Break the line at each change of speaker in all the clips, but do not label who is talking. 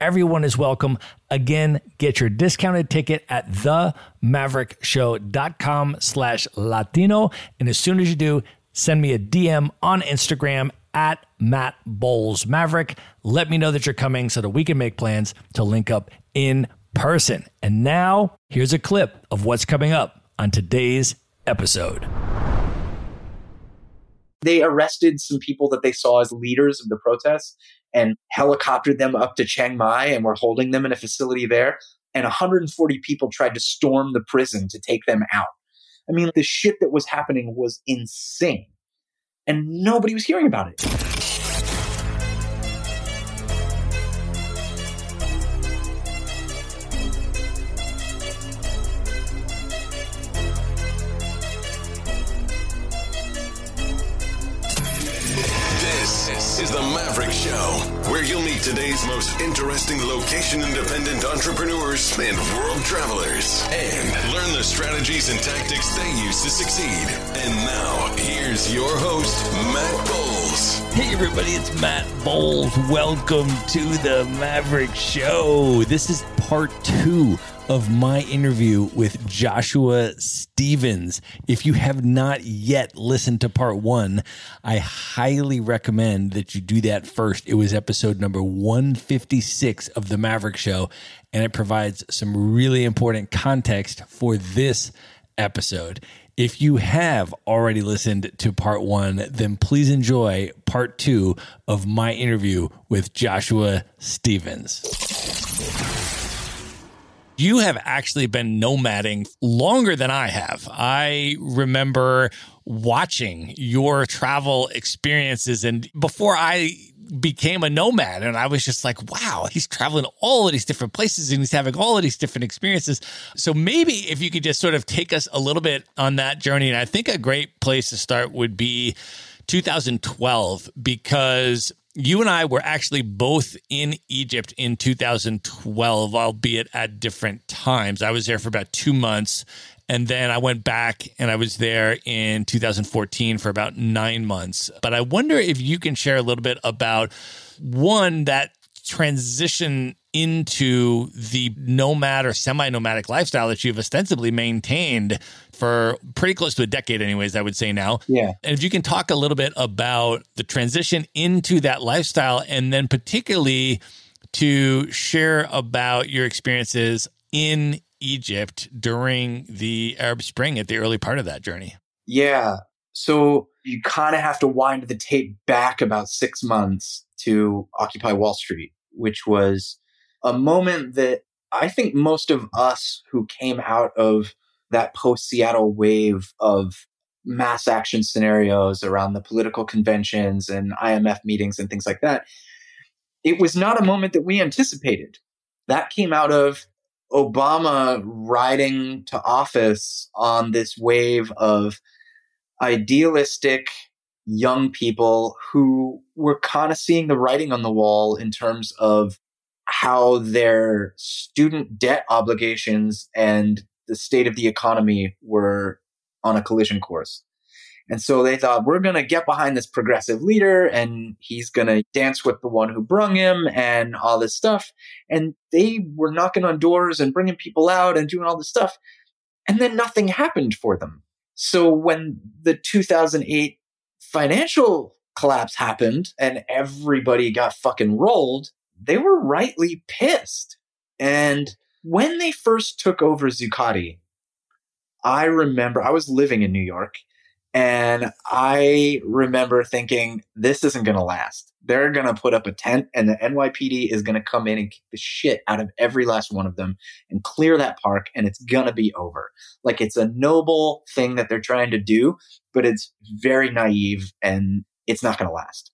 Everyone is welcome. Again, get your discounted ticket at themaverickshow.com slash Latino. And as soon as you do, send me a DM on Instagram at Matt Bowles Maverick. Let me know that you're coming so that we can make plans to link up in person. And now, here's a clip of what's coming up on today's episode.
They arrested some people that they saw as leaders of the protests and helicoptered them up to Chiang Mai and were holding them in a facility there. And 140 people tried to storm the prison to take them out. I mean, the shit that was happening was insane. And nobody was hearing about it.
Most interesting location independent entrepreneurs and world travelers and learn the strategies and tactics they use to succeed. And now, here's your host, Matt Bowles.
Hey, everybody, it's Matt Bowles. Welcome to the Maverick Show. This is part two of my interview with Joshua Stephens. If you have not yet listened to part one, I highly recommend that you do that first. It was episode number 156 of The Maverick Show, and it provides some really important context for this episode. If you have already listened to part one, then please enjoy part two of my interview with Joshua Stephens you have actually been nomading longer than I have. I remember watching your travel experiences and before I became a nomad and I was just like, wow, he's traveling all of these different places and he's having all of these different experiences. So maybe if you could just sort of take us a little bit on that journey. And I think a great place to start would be 2012 because you and I were actually both in Egypt in 2012, albeit at different times. I was there for about two months. And then I went back and I was there in 2014 for about nine months. But I wonder if you can share a little bit about one, that transition into the nomad or semi nomadic lifestyle that you've ostensibly maintained for pretty close to a decade, anyways, I would say now.
Yeah.
And if you can talk a little bit about the transition into that lifestyle and then particularly to share about your experiences in Egypt during the Arab Spring at the early part of that journey.
Yeah. So you kind of have to wind the tape back about six months to Occupy Wall Street, which was a moment that I think most of us who came out of that post Seattle wave of mass action scenarios around the political conventions and IMF meetings and things like that, it was not a moment that we anticipated. That came out of Obama riding to office on this wave of idealistic young people who were kind of seeing the writing on the wall in terms of how their student debt obligations and the state of the economy were on a collision course. And so they thought, we're going to get behind this progressive leader and he's going to dance with the one who brung him and all this stuff. And they were knocking on doors and bringing people out and doing all this stuff. And then nothing happened for them. So when the 2008 financial collapse happened and everybody got fucking rolled, they were rightly pissed. And when they first took over Zuccotti, I remember I was living in New York And I remember thinking, this isn't going to last. They're going to put up a tent and the NYPD is going to come in and kick the shit out of every last one of them and clear that park and it's going to be over. Like it's a noble thing that they're trying to do, but it's very naive and it's not going to last.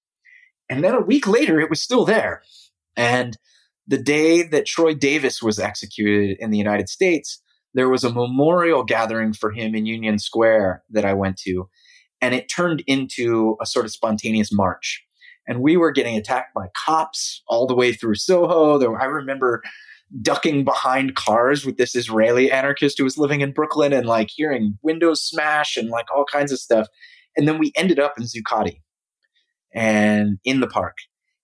And then a week later, it was still there. And the day that Troy Davis was executed in the United States, there was a memorial gathering for him in Union Square that I went to, and it turned into a sort of spontaneous march. And we were getting attacked by cops all the way through Soho. There, I remember ducking behind cars with this Israeli anarchist who was living in Brooklyn and like hearing windows smash and like all kinds of stuff. And then we ended up in Zuccotti and in the park.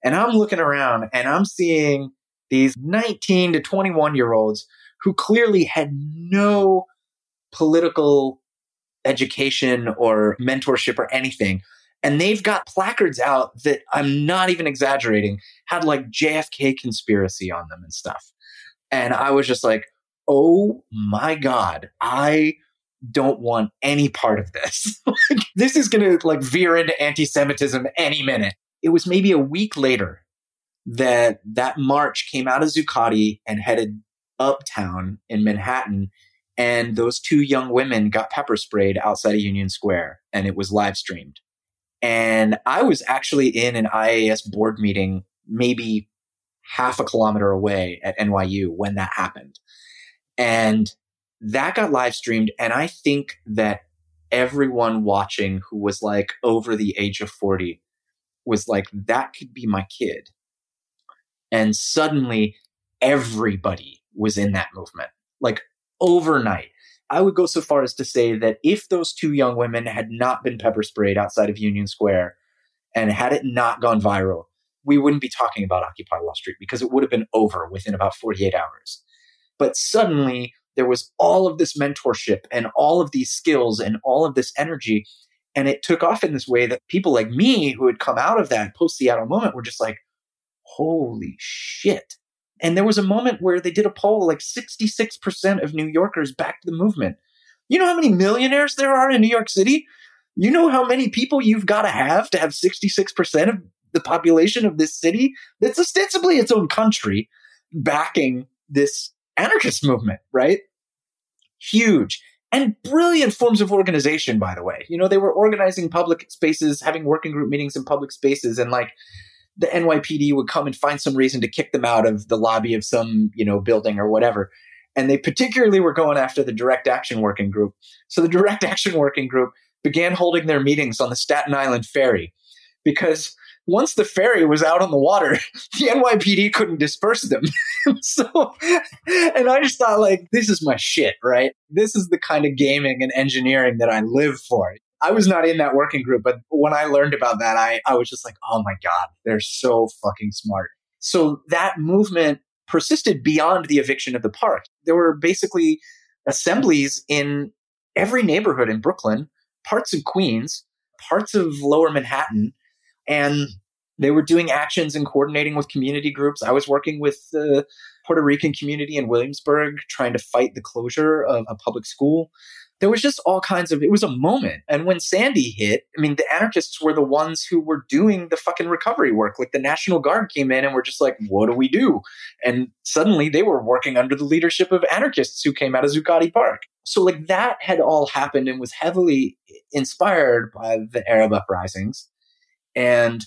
And I'm looking around and I'm seeing these 19 to 21 year olds who clearly had no political education or mentorship or anything. And they've got placards out that I'm not even exaggerating, had like JFK conspiracy on them and stuff. And I was just like, oh my God, I don't want any part of this. this is going to like veer into anti Semitism any minute. It was maybe a week later that that march came out of Zuccotti and headed uptown in Manhattan. And those two young women got pepper sprayed outside of Union Square and it was live streamed. And I was actually in an IAS board meeting, maybe half a kilometer away at NYU when that happened. And that got live streamed. And I think that everyone watching who was like over the age of 40 was like, that could be my kid. And suddenly everybody was in that movement, like overnight. I would go so far as to say that if those two young women had not been pepper sprayed outside of Union Square and had it not gone viral, we wouldn't be talking about Occupy Wall Street because it would have been over within about 48 hours. But suddenly there was all of this mentorship and all of these skills and all of this energy. And it took off in this way that people like me who had come out of that post Seattle moment were just like, holy shit. And there was a moment where they did a poll like 66% of New Yorkers backed the movement. You know how many millionaires there are in New York City? You know how many people you've got to have to have 66% of the population of this city that's ostensibly its own country backing this anarchist movement, right? Huge and brilliant forms of organization, by the way. You know, they were organizing public spaces, having working group meetings in public spaces, and like the NYPD would come and find some reason to kick them out of the lobby of some, you know, building or whatever. And they particularly were going after the direct action working group. So the direct action working group began holding their meetings on the Staten Island ferry because once the ferry was out on the water, the NYPD couldn't disperse them. so, and I just thought, like, this is my shit, right? This is the kind of gaming and engineering that I live for. I was not in that working group, but when I learned about that, I, I was just like, oh my God, they're so fucking smart. So that movement persisted beyond the eviction of the park. There were basically assemblies in every neighborhood in Brooklyn, parts of Queens, parts of lower Manhattan, and they were doing actions and coordinating with community groups. I was working with the Puerto Rican community in Williamsburg trying to fight the closure of a public school. There was just all kinds of it was a moment. And when sandy hit i mean the anarchists were the ones who were doing the fucking recovery work. Like the national guard came in and were just like what do we do? And suddenly they were working under the leadership of anarchists who came out of zuccotti park. So like that had all happened and was heavily inspired by the arab uprisings and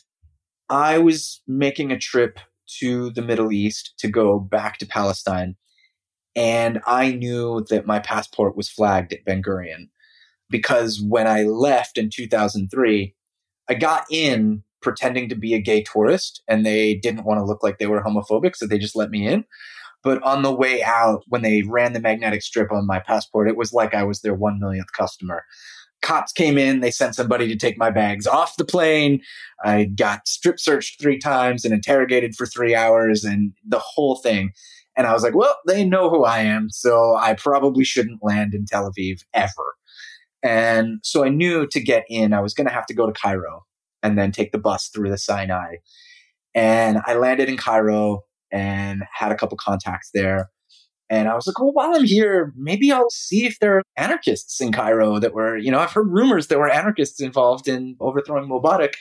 i was making a trip to the middle east to go back to palestine and I knew that my passport was flagged at Ben Gurion because when I left in 2003, I got in pretending to be a gay tourist and they didn't want to look like they were homophobic, so they just let me in. But on the way out, when they ran the magnetic strip on my passport, it was like I was their one millionth customer. Cops came in, they sent somebody to take my bags off the plane. I got strip searched three times and interrogated for three hours and the whole thing. And I was like, well, they know who I am, so I probably shouldn't land in Tel Aviv ever. And so I knew to get in, I was going to have to go to Cairo and then take the bus through the Sinai. And I landed in Cairo and had a couple contacts there. And I was like, well, while I'm here, maybe I'll see if there are anarchists in Cairo that were, you know, I've heard rumors there were anarchists involved in overthrowing Mubarak.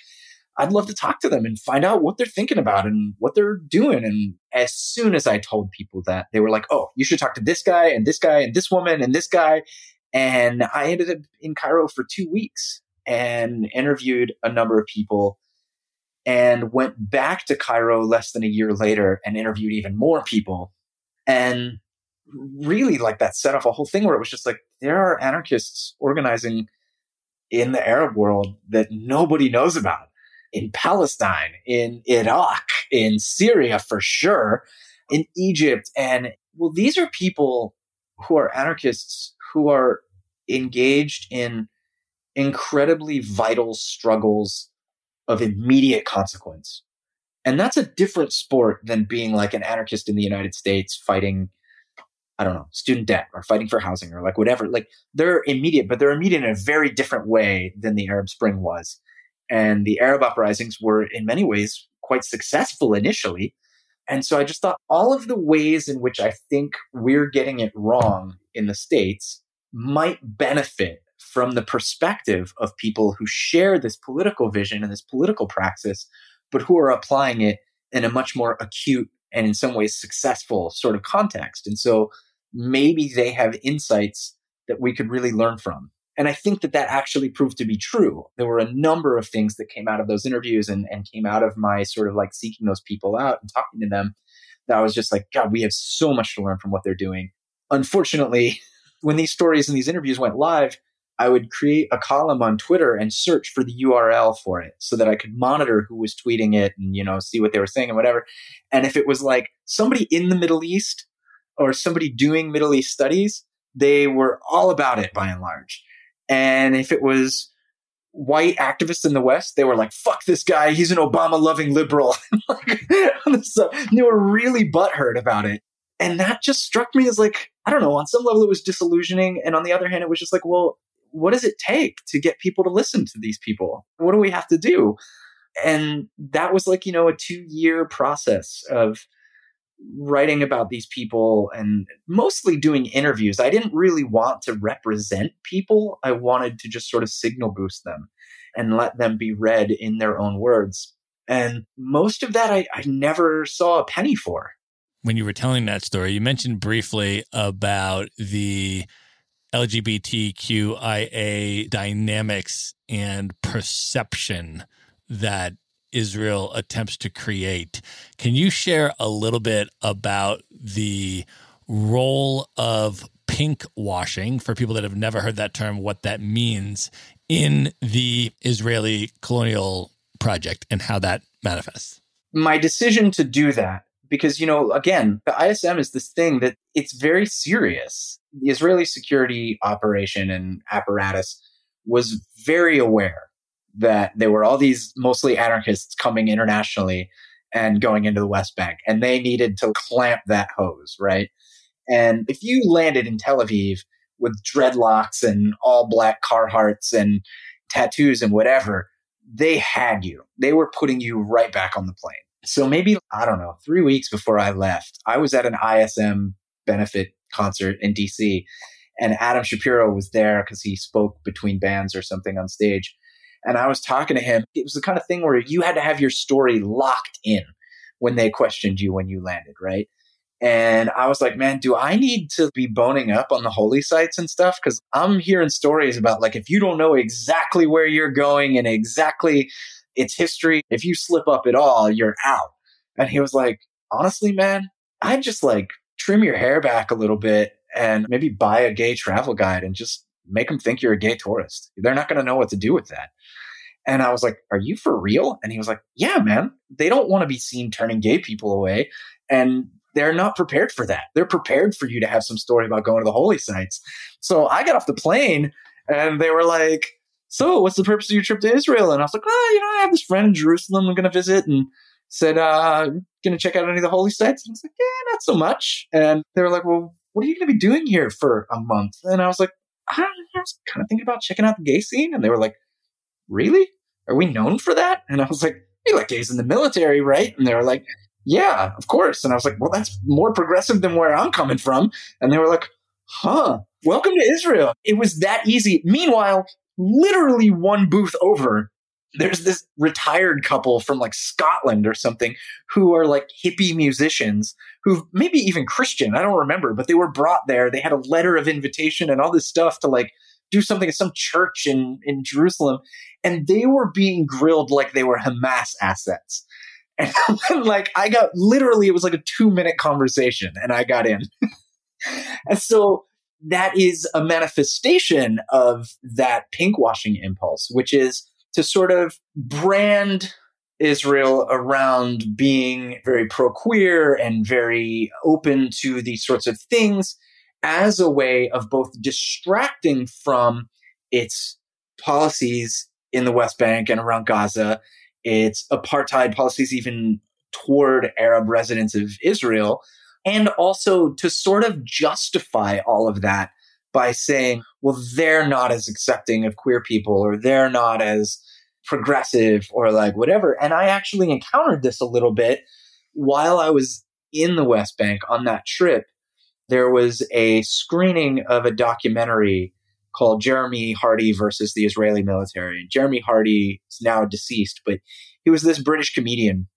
I'd love to talk to them and find out what they're thinking about and what they're doing. And as soon as I told people that, they were like, oh, you should talk to this guy and this guy and this woman and this guy. And I ended up in Cairo for two weeks and interviewed a number of people and went back to Cairo less than a year later and interviewed even more people. And really, like that set off a whole thing where it was just like, there are anarchists organizing in the Arab world that nobody knows about in Palestine, in Iraq, in Syria for sure, in Egypt. And well, these are people who are anarchists who are engaged in incredibly vital struggles of immediate consequence. And that's a different sport than being like an anarchist in the United States fighting, I don't know, student debt or fighting for housing or like whatever. Like they're immediate, but they're immediate in a very different way than the Arab Spring was. And the Arab uprisings were in many ways quite successful initially. And so I just thought all of the ways in which I think we're getting it wrong in the States might benefit from the perspective of people who share this political vision and this political praxis, but who are applying it in a much more acute and in some ways successful sort of context. And so maybe they have insights that we could really learn from. And I think that that actually proved to be true. There were a number of things that came out of those interviews and, and came out of my sort of like seeking those people out and talking to them that I was just like, God, we have so much to learn from what they're doing. Unfortunately, when these stories and these interviews went live, I would create a column on Twitter and search for the URL for it so that I could monitor who was tweeting it and, you know, see what they were saying and whatever. And if it was like somebody in the Middle East or somebody doing Middle East studies, they were all about it by and large. And if it was white activists in the West, they were like, fuck this guy. He's an Obama loving liberal. they were really butthurt about it. And that just struck me as like, I don't know, on some level it was disillusioning. And on the other hand, it was just like, well, what does it take to get people to listen to these people? What do we have to do? And that was like, you know, a two year process of writing about these people and mostly doing interviews. I didn't really want to represent people. I wanted to just sort of signal boost them and let them be read in their own words. And most of that I, I never saw a penny for.
When you were telling that story, you mentioned briefly about the LGBTQIA dynamics and perception that Israel attempts to create. Can you share a little bit about the role of pink washing for people that have never heard that term, what that means in the Israeli colonial project and how that manifests?
My decision to do that, because, you know, again, the ISM is this thing that it's very serious. The Israeli security operation and apparatus was very aware that there were all these mostly anarchists coming internationally and going into the West Bank, and they needed to clamp that hose, right? And if you landed in Tel Aviv with dreadlocks and all black Carhartts and tattoos and whatever, they had you. They were putting you right back on the plane. So maybe, I don't know, three weeks before I left, I was at an ISM benefit concert in DC, and Adam Shapiro was there because he spoke between bands or something on stage. And I was talking to him. It was the kind of thing where you had to have your story locked in when they questioned you when you landed, right? And I was like, man, do I need to be boning up on the holy sites and stuff? Because I'm hearing stories about like, if you don't know exactly where you're going and exactly its history, if you slip up at all, you're out. And he was like, honestly, man, I'd just like trim your hair back a little bit and maybe buy a gay travel guide and just make them think you're a gay tourist. They're not going to know what to do with that. And I was like, Are you for real? And he was like, Yeah, man. They don't want to be seen turning gay people away. And they're not prepared for that. They're prepared for you to have some story about going to the holy sites. So I got off the plane and they were like, So what's the purpose of your trip to Israel? And I was like, Oh, you know, I have this friend in Jerusalem I'm going to visit and said, uh, going to check out any of the holy sites? And I was like, Yeah, not so much. And they were like, Well, what are you going to be doing here for a month? And I was like, I, was kind of thinking about checking out the gay scene. And they were like, really? Are we known for that? And I was like, we let gays in the military, right? And they were like, yeah, of course. And I was like, well, that's more progressive than where I'm coming from. And they were like, huh, welcome to Israel. It was that easy. Meanwhile, literally one booth over, there's this retired couple from like Scotland or something who are like hippie musicians who maybe even Christian. I don't remember, but they were brought there. They had a letter of invitation and all this stuff to like do something at some church in, in Jerusalem. And they were being grilled like they were Hamas assets. And like I got literally, it was like a two minute conversation and I got in. and so that is a manifestation of that pinkwashing impulse, which is to sort of brand Israel around being very pro queer and very open to these sorts of things as a way of both distracting from its policies in the West Bank and around Gaza, its apartheid policies, even toward Arab residents of Israel, and also to sort of justify all of that by saying, well, they're not as accepting of queer people or they're not as progressive or like whatever. And I actually encountered this a little bit while I was in the West Bank on that trip. There was a screening of a documentary called Jeremy Hardy versus the Israeli military. Jeremy Hardy is now deceased, but he was this British comedian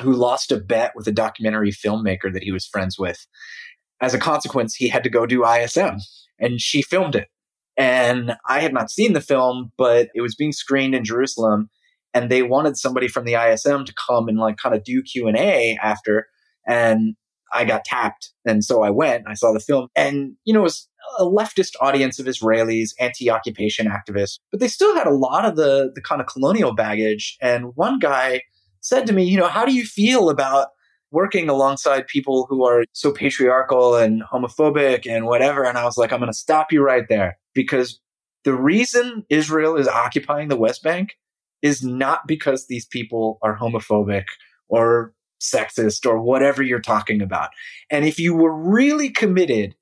who lost a bet with a documentary filmmaker that he was friends with. As a consequence, he had to go do ISM and she filmed it. And I had not seen the film, but it was being screened in Jerusalem and they wanted somebody from the ISM to come and like kind of do Q&A after and I got tapped and so I went I saw the film and you know it was a leftist audience of Israelis anti-occupation activists but they still had a lot of the the kind of colonial baggage and one guy said to me you know how do you feel about working alongside people who are so patriarchal and homophobic and whatever. And I was like, I'm going to stop you right there because the reason Israel is occupying the West Bank is not because these people are homophobic or sexist or whatever you're talking about. And if you were really committed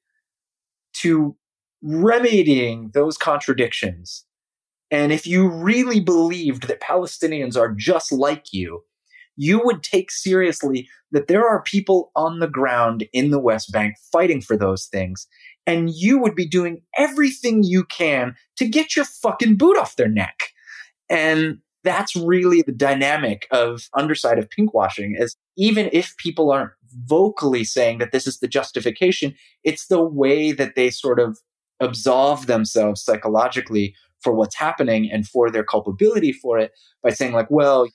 to remedying those contradictions, and if you really believed that Palestinians are just like you, you would take seriously that there are people on the ground in the West Bank fighting for those things. And you would be doing everything you can to get your fucking boot off their neck. And that's really the dynamic of underside of pinkwashing is even if people aren't vocally saying that this is the justification, it's the way that they sort of absolve themselves psychologically for what's happening and for their culpability for it by saying like, well,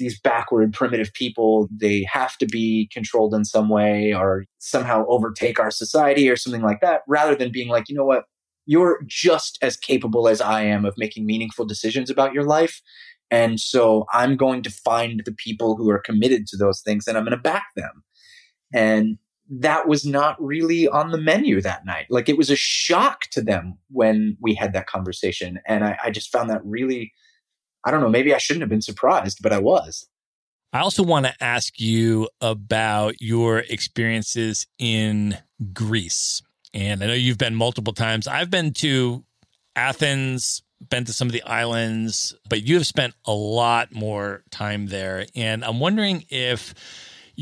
these backward primitive people they have to be controlled in some way or somehow overtake our society or something like that rather than being like you know what? You're just as capable as i am of making meaningful decisions about your life and so i'm going to find the people who are committed to those things and i'm going to back them. And that was not really on the menu that night. Like it was a shock to them when we had that conversation and i, I just found that really I don't know, maybe I shouldn't have been surprised, but I was.
I also want to ask you about your experiences in Greece. And I know you've been multiple times. I've been to Athens, been to some of the islands, but you have spent a lot more time there. And I'm wondering if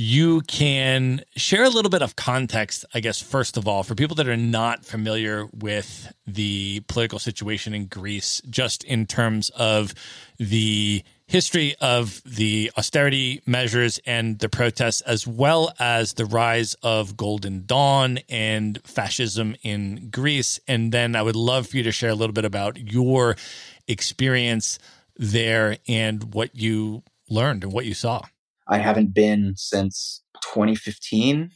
you can share a little bit of context, I guess, first of all, for people that are not familiar with the political situation in Greece, just in terms of the history of the austerity measures and the protests, as well as the rise of Golden Dawn and fascism in Greece. And then I would love for you to share a little bit about your experience there and what you learned and what you saw.
I haven't been since 2015.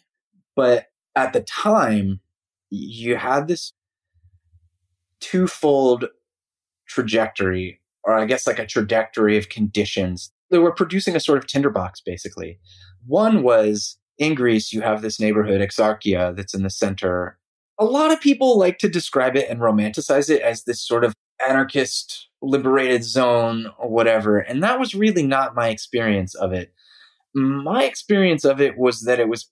But at the time, you had this twofold trajectory, or I guess like a trajectory of conditions that were producing a sort of tinderbox, basically. One was in Greece, you have this neighborhood, Exarchia, that's in the center. A lot of people like to describe it and romanticize it as this sort of anarchist liberated zone or whatever. And that was really not my experience of it my experience of it was that it was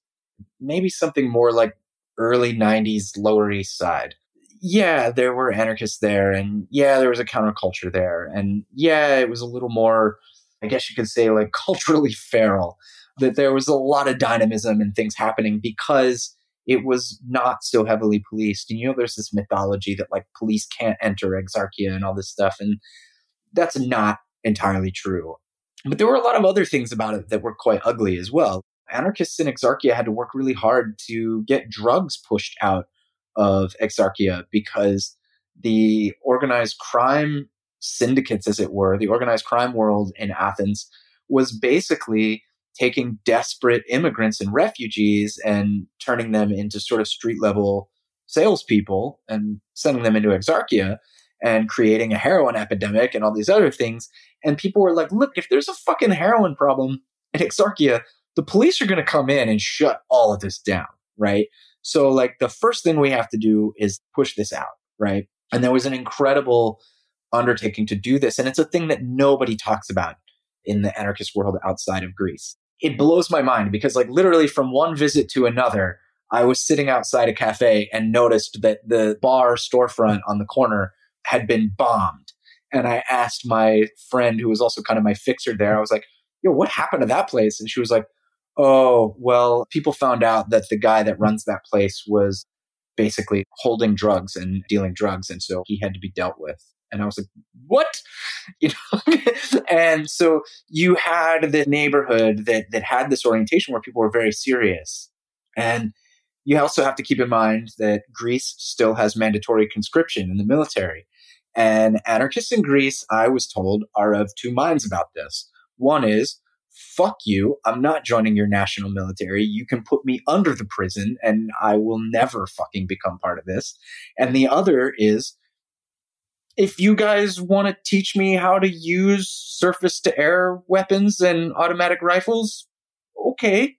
maybe something more like early 90s Lower East Side. Yeah, there were anarchists there, and yeah, there was a counterculture there, and yeah, it was a little more, I guess you could say, like culturally feral. that there was a lot of dynamism and things happening because it was not so heavily policed. And you know, there's this mythology that like police can't enter Exarchia and all this stuff. And that's not entirely true. But there were a lot of other things about it that were quite ugly as well. Anarchists in Exarchia had to work really hard to get drugs pushed out of Exarchia because the organized crime syndicates, as it were, the organized crime world in Athens was basically taking desperate immigrants and refugees and turning them into sort of street level salespeople and sending them into Exarchia and creating a heroin epidemic and all these other things. And people were like, look, if there's a fucking heroin problem in Exarchia, the police are going to come in and shut all of this down, right? So, like, the first thing we have to do is push this out, right? And there was an incredible undertaking to do this. And it's a thing that nobody talks about in the anarchist world outside of Greece. It blows my mind because, like, literally from one visit to another, I was sitting outside a cafe and noticed that the bar storefront on the corner had been bombed. And I asked my friend, who was also kind of my fixer there, I was like, yo, what happened to that place? And she was like, oh, well, people found out that the guy that runs that place was basically holding drugs and dealing drugs. And so he had to be dealt with. And I was like, what? You know? and so you had the neighborhood that, that had this orientation where people were very serious. And you also have to keep in mind that Greece still has mandatory conscription in the military. And anarchists in Greece, I was told, are of two minds about this. One is, fuck you. I'm not joining your national military. You can put me under the prison and I will never fucking become part of this. And the other is, if you guys want to teach me how to use surface to air weapons and automatic rifles, okay.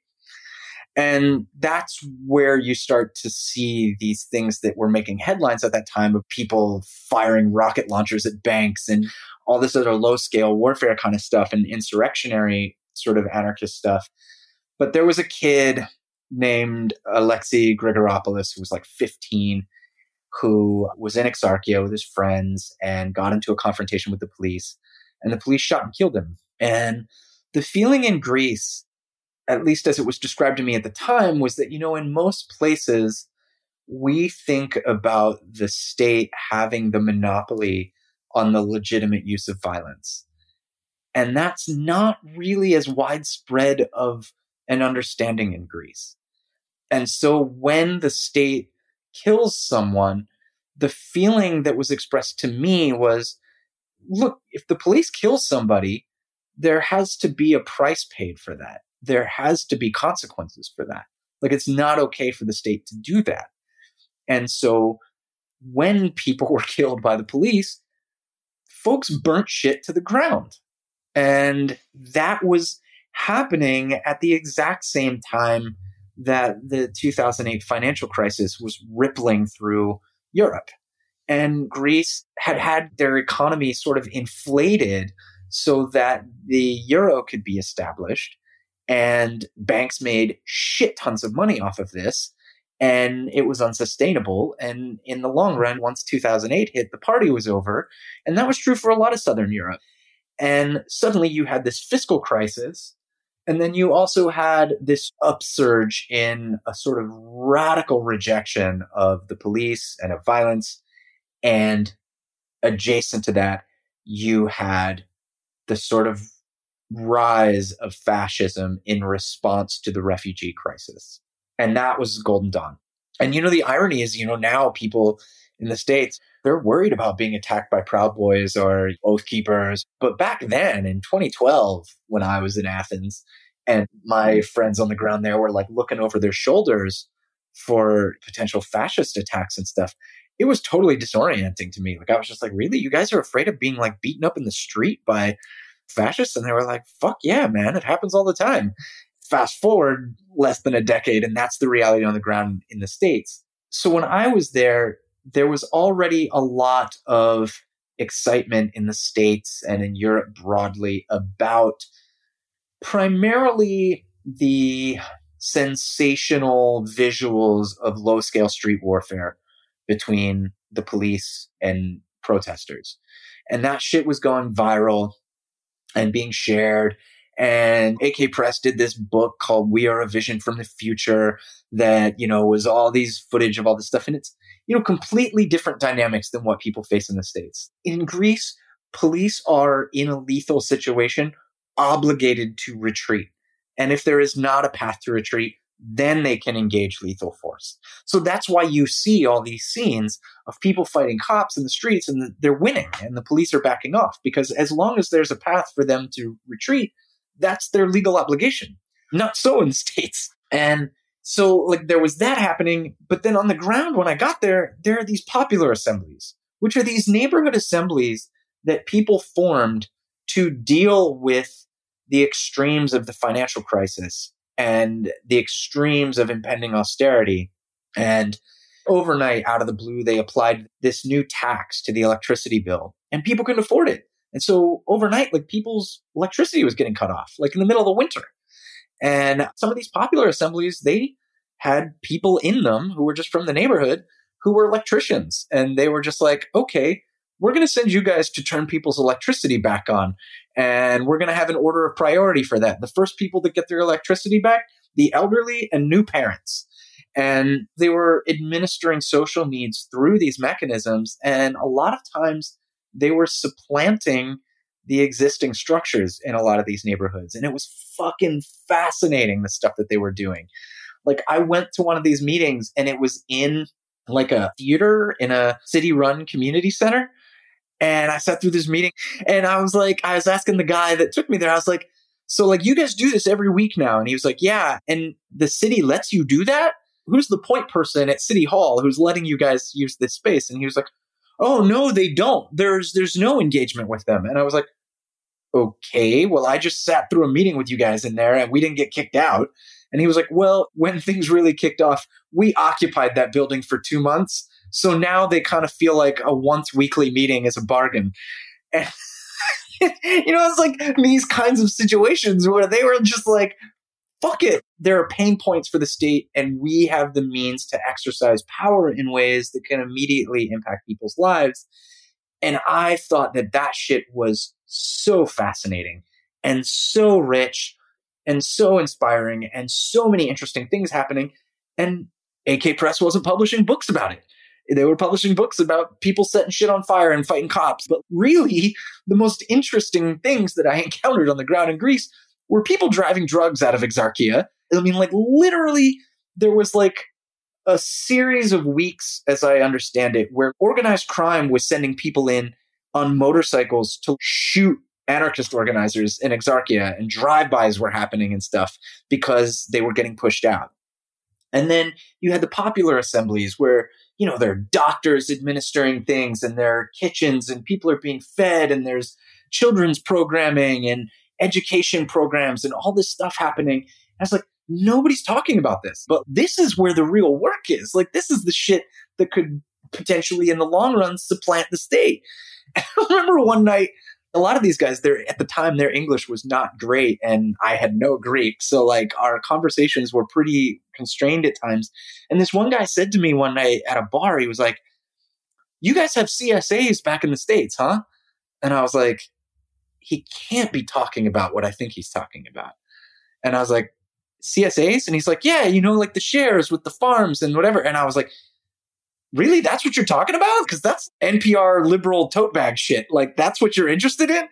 And that's where you start to see these things that were making headlines at that time of people firing rocket launchers at banks and all this other low scale warfare kind of stuff and insurrectionary sort of anarchist stuff. But there was a kid named Alexei Grigoropoulos who was like 15 who was in Exarchia with his friends and got into a confrontation with the police. And the police shot and killed him. And the feeling in Greece, at least as it was described to me at the time, was that, you know, in most places, we think about the state having the monopoly on the legitimate use of violence. And that's not really as widespread of an understanding in Greece. And so when the state kills someone, the feeling that was expressed to me was look, if the police kill somebody, there has to be a price paid for that. There has to be consequences for that. Like it's not okay for the state to do that. And so when people were killed by the police, folks burnt shit to the ground. And that was happening at the exact same time that the 2008 financial crisis was rippling through Europe. And Greece had had their economy sort of inflated so that the euro could be established. And banks made shit tons of money off of this. And it was unsustainable. And in the long run, once 2008 hit, the party was over. And that was true for a lot of Southern Europe. And suddenly you had this fiscal crisis. And then you also had this upsurge in a sort of radical rejection of the police and of violence. And adjacent to that, you had the sort of rise of fascism in response to the refugee crisis. And that was Golden Dawn. And you know, the irony is, you know, now people in the States, they're worried about being attacked by Proud Boys or Oath Keepers. But back then in 2012, when I was in Athens and my friends on the ground there were like looking over their shoulders for potential fascist attacks and stuff, it was totally disorienting to me. Like I was just like, really? You guys are afraid of being like beaten up in the street by fascists? And they were like, fuck yeah, man. It happens all the time. Fast forward less than a decade, and that's the reality on the ground in the States. So when I was there, there was already a lot of excitement in the States and in Europe broadly about primarily the sensational visuals of low scale street warfare between the police and protesters. And that shit was going viral and being shared. And AK Press did this book called We Are a Vision from the Future that, you know, was all these footage of all this stuff. And it's, you know, completely different dynamics than what people face in the States. In Greece, police are in a lethal situation obligated to retreat. And if there is not a path to retreat, then they can engage lethal force. So that's why you see all these scenes of people fighting cops in the streets and they're winning and the police are backing off because as long as there's a path for them to retreat, that's their legal obligation. Not so in States. And so like there was that happening, but then on the ground when I got there, there are these popular assemblies, which are these neighborhood assemblies that people formed to deal with the extremes of the financial crisis and the extremes of impending austerity. And overnight, out of the blue, they applied this new tax to the electricity bill, and people couldn't afford it. And so overnight, like people's electricity was getting cut off, like in the middle of the winter. And some of these popular assemblies, they had people in them who were just from the neighborhood who were electricians. And they were just like, okay, we're going to send you guys to turn people's electricity back on. And we're going to have an order of priority for that. The first people that get their electricity back, the elderly and new parents. And they were administering social needs through these mechanisms. And a lot of times they were supplanting the existing structures in a lot of these neighborhoods. And it was fucking fascinating, the stuff that they were doing. Like, I went to one of these meetings and it was in like a theater in a city run community center. And I sat through this meeting and I was like, I was asking the guy that took me there, I was like, so like you guys do this every week now. And he was like, yeah. And the city lets you do that? Who's the point person at City Hall who's letting you guys use this space? And he was like, oh no, they don't. There's, there's no engagement with them. And I was like, okay, well, I just sat through a meeting with you guys in there and we didn't get kicked out. And he was like, well, when things really kicked off, we occupied that building for two months so now they kind of feel like a once weekly meeting is a bargain. And, you know, it's like these kinds of situations where they were just like, fuck it. There are pain points for the state, and we have the means to exercise power in ways that can immediately impact people's lives. And I thought that that shit was so fascinating and so rich and so inspiring and so many interesting things happening. And AK Press wasn't publishing books about it. They were publishing books about people setting shit on fire and fighting cops. But really, the most interesting things that I encountered on the ground in Greece were people driving drugs out of Exarchia. I mean, like, literally, there was like a series of weeks, as I understand it, where organized crime was sending people in on motorcycles to shoot anarchist organizers in Exarchia, and drive-bys were happening and stuff because they were getting pushed out. And then you had the popular assemblies where you know, there are doctors administering things and there are kitchens and people are being fed and there's children's programming and education programs and all this stuff happening. And I was like, nobody's talking about this, but this is where the real work is. Like, this is the shit that could potentially in the long run supplant the state. And I remember one night a lot of these guys, they're at the time their English was not great, and I had no Greek, so like our conversations were pretty constrained at times. And this one guy said to me one night at a bar, he was like, "You guys have CSAs back in the states, huh?" And I was like, "He can't be talking about what I think he's talking about." And I was like, "CSAs?" And he's like, "Yeah, you know, like the shares with the farms and whatever." And I was like, really? That's what you're talking about? Because that's npr liberal tote bag shit. Like that's what you're interested in?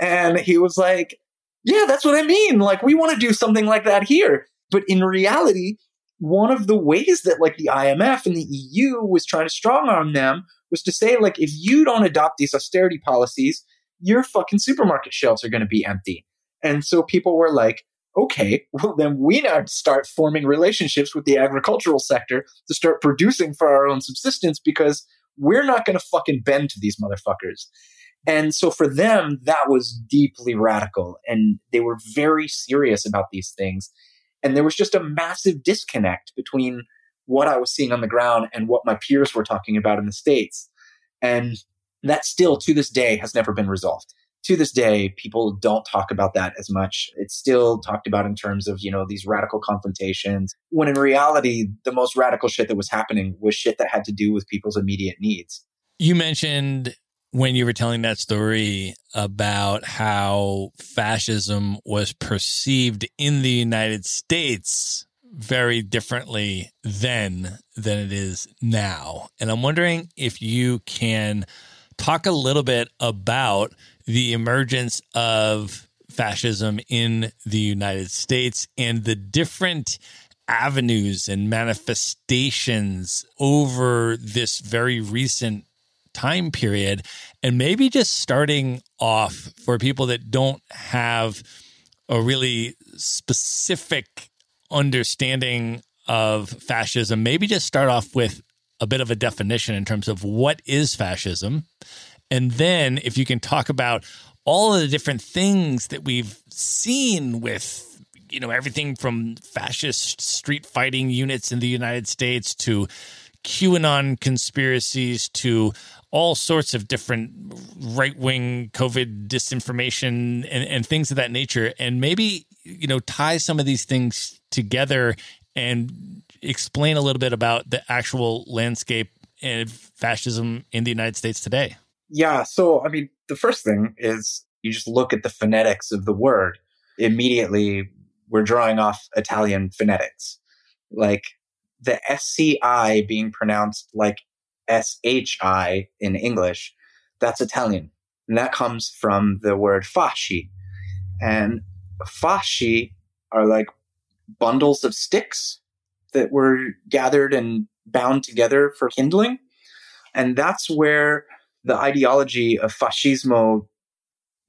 And he was like yeah that's what i mean. Like we want to do something like that here. But in reality one of the ways that like the imf and the eu was trying to strong arm them was to say like if you don't adopt these austerity policies your fucking supermarket shelves are going to be empty. And so people were like okay, well, then we now start forming relationships with the agricultural sector to start producing for our own subsistence because we're not going to fucking bend to these motherfuckers. And so for them, that was deeply radical. And they were very serious about these things. And there was just a massive disconnect between what I was seeing on the ground and what my peers were talking about in the States. And that still to this day has never been resolved to this day, people don't talk about that as much. It's still talked about in terms of, you know, these radical confrontations, when in reality, the most radical shit that was happening was shit that had to do with people's immediate needs.
You mentioned when you were telling that story about how fascism was perceived in the United States very differently then than it is now. And I'm wondering if you can talk a little bit about the emergence of fascism in the United States and the different avenues and manifestations over this very recent time period. And maybe just starting off for people that don't have a really specific understanding of fascism, maybe just start off with a bit of a definition in terms of what is fascism. And then if you can talk about all of the different things that we've seen with you know everything from fascist street fighting units in the United States to QAnon conspiracies to all sorts of different right wing COVID disinformation and, and things of that nature. And maybe, you know, tie some of these things together and explain a little bit about the actual landscape of fascism in the United States today.
Yeah. So, I mean, the first thing is you just look at the phonetics of the word. Immediately, we're drawing off Italian phonetics. Like the SCI being pronounced like SHI in English, that's Italian. And that comes from the word fasci. And fasci are like bundles of sticks that were gathered and bound together for kindling. And that's where the ideology of fascismo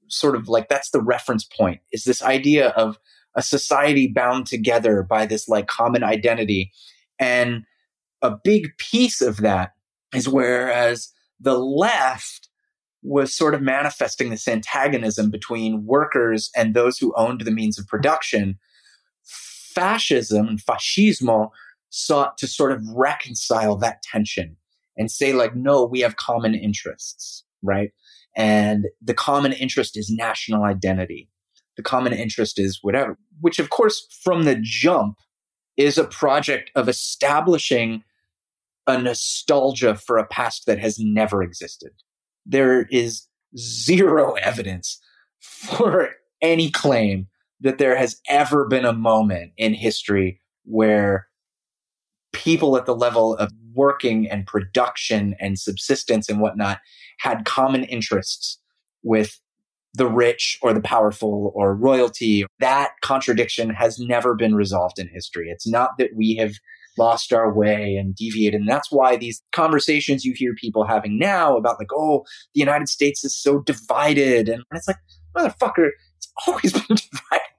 sort of like that's the reference point is this idea of a society bound together by this like common identity. And a big piece of that is whereas the left was sort of manifesting this antagonism between workers and those who owned the means of production, fascism and fascismo sought to sort of reconcile that tension and say, like, no, we have common interests, right? And the common interest is national identity. The common interest is whatever, which, of course, from the jump is a project of establishing a nostalgia for a past that has never existed. There is zero evidence for any claim that there has ever been a moment in history where people at the level of working and production and subsistence and whatnot had common interests with the rich or the powerful or royalty. That contradiction has never been resolved in history. It's not that we have lost our way and deviated. And that's why these conversations you hear people having now about like, oh, the United States is so divided. And it's like, motherfucker, it's always been divided.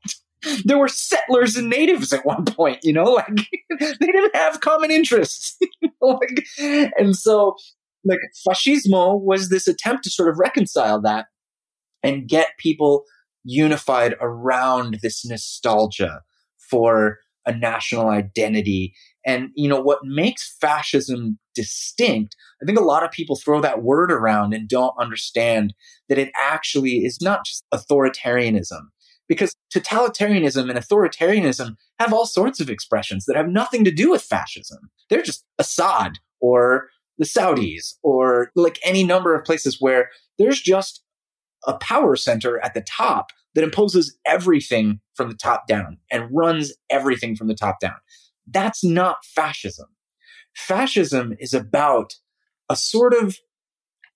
There were settlers and natives at one point, you know, like they didn't have common interests. Like, and so like fascismo was this attempt to sort of reconcile that and get people unified around this nostalgia for a national identity and, you know, what makes fascism distinct, I think a lot of people throw that word around and don't understand that it actually is not just authoritarianism. Because totalitarianism and authoritarianism have all sorts of expressions that have nothing to do with fascism. They're just Assad or the Saudis or like any number of places where there's just a power center at the top that imposes everything from the top down and runs everything from the top down. That's not fascism. Fascism is about a sort of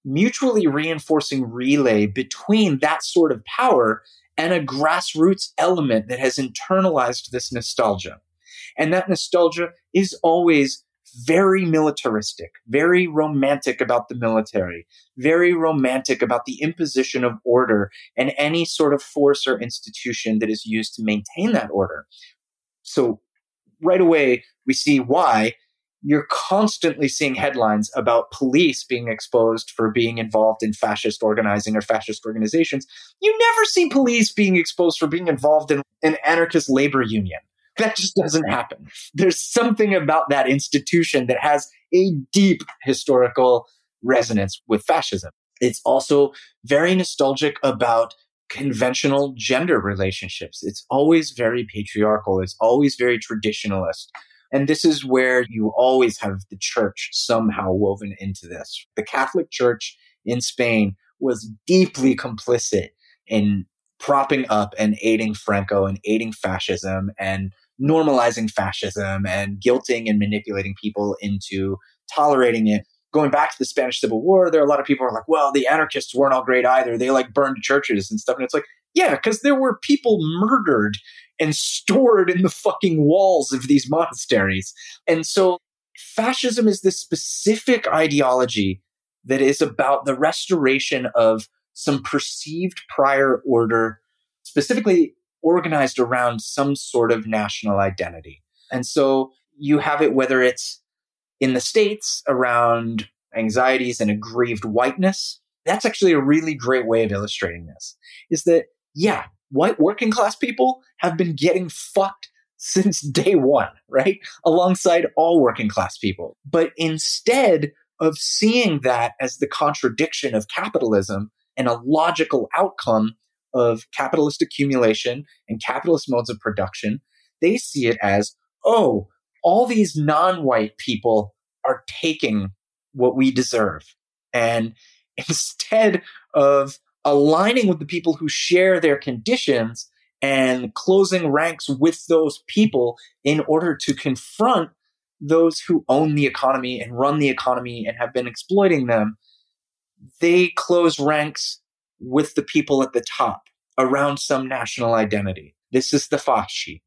mutually reinforcing relay between that sort of power and a grassroots element that has internalized this nostalgia. And that nostalgia is always very militaristic, very romantic about the military, very romantic about the imposition of order and any sort of force or institution that is used to maintain that order. So right away we see why you're constantly seeing headlines about police being exposed for being involved in fascist organizing or fascist organizations. You never see police being exposed for being involved in an anarchist labor union. That just doesn't happen. There's something about that institution that has a deep historical resonance with fascism. It's also very nostalgic about conventional gender relationships. It's always very patriarchal. It's always very traditionalist. And this is where you always have the church somehow woven into this. The Catholic Church in Spain was deeply complicit in propping up and aiding Franco and aiding fascism and normalizing fascism and guilting and manipulating people into tolerating it. Going back to the Spanish Civil War, there are a lot of people are like, well, the anarchists weren't all great either. They like burned churches and stuff. And it's like, yeah, because there were people murdered and stored in the fucking walls of these monasteries. And so fascism is this specific ideology that is about the restoration of some perceived prior order, specifically organized around some sort of national identity. And so you have it whether it's in the States around anxieties and aggrieved whiteness. That's actually a really great way of illustrating this is that, yeah, white working class people have been getting fucked since day one, right? Alongside all working class people. But instead of seeing that as the contradiction of capitalism and a logical outcome of capitalist accumulation and capitalist modes of production, they see it as, oh, all these non white people are taking what we deserve. And instead of aligning with the people who share their conditions and closing ranks with those people in order to confront those who own the economy and run the economy and have been exploiting them, they close ranks with the people at the top around some national identity. This is the fasci.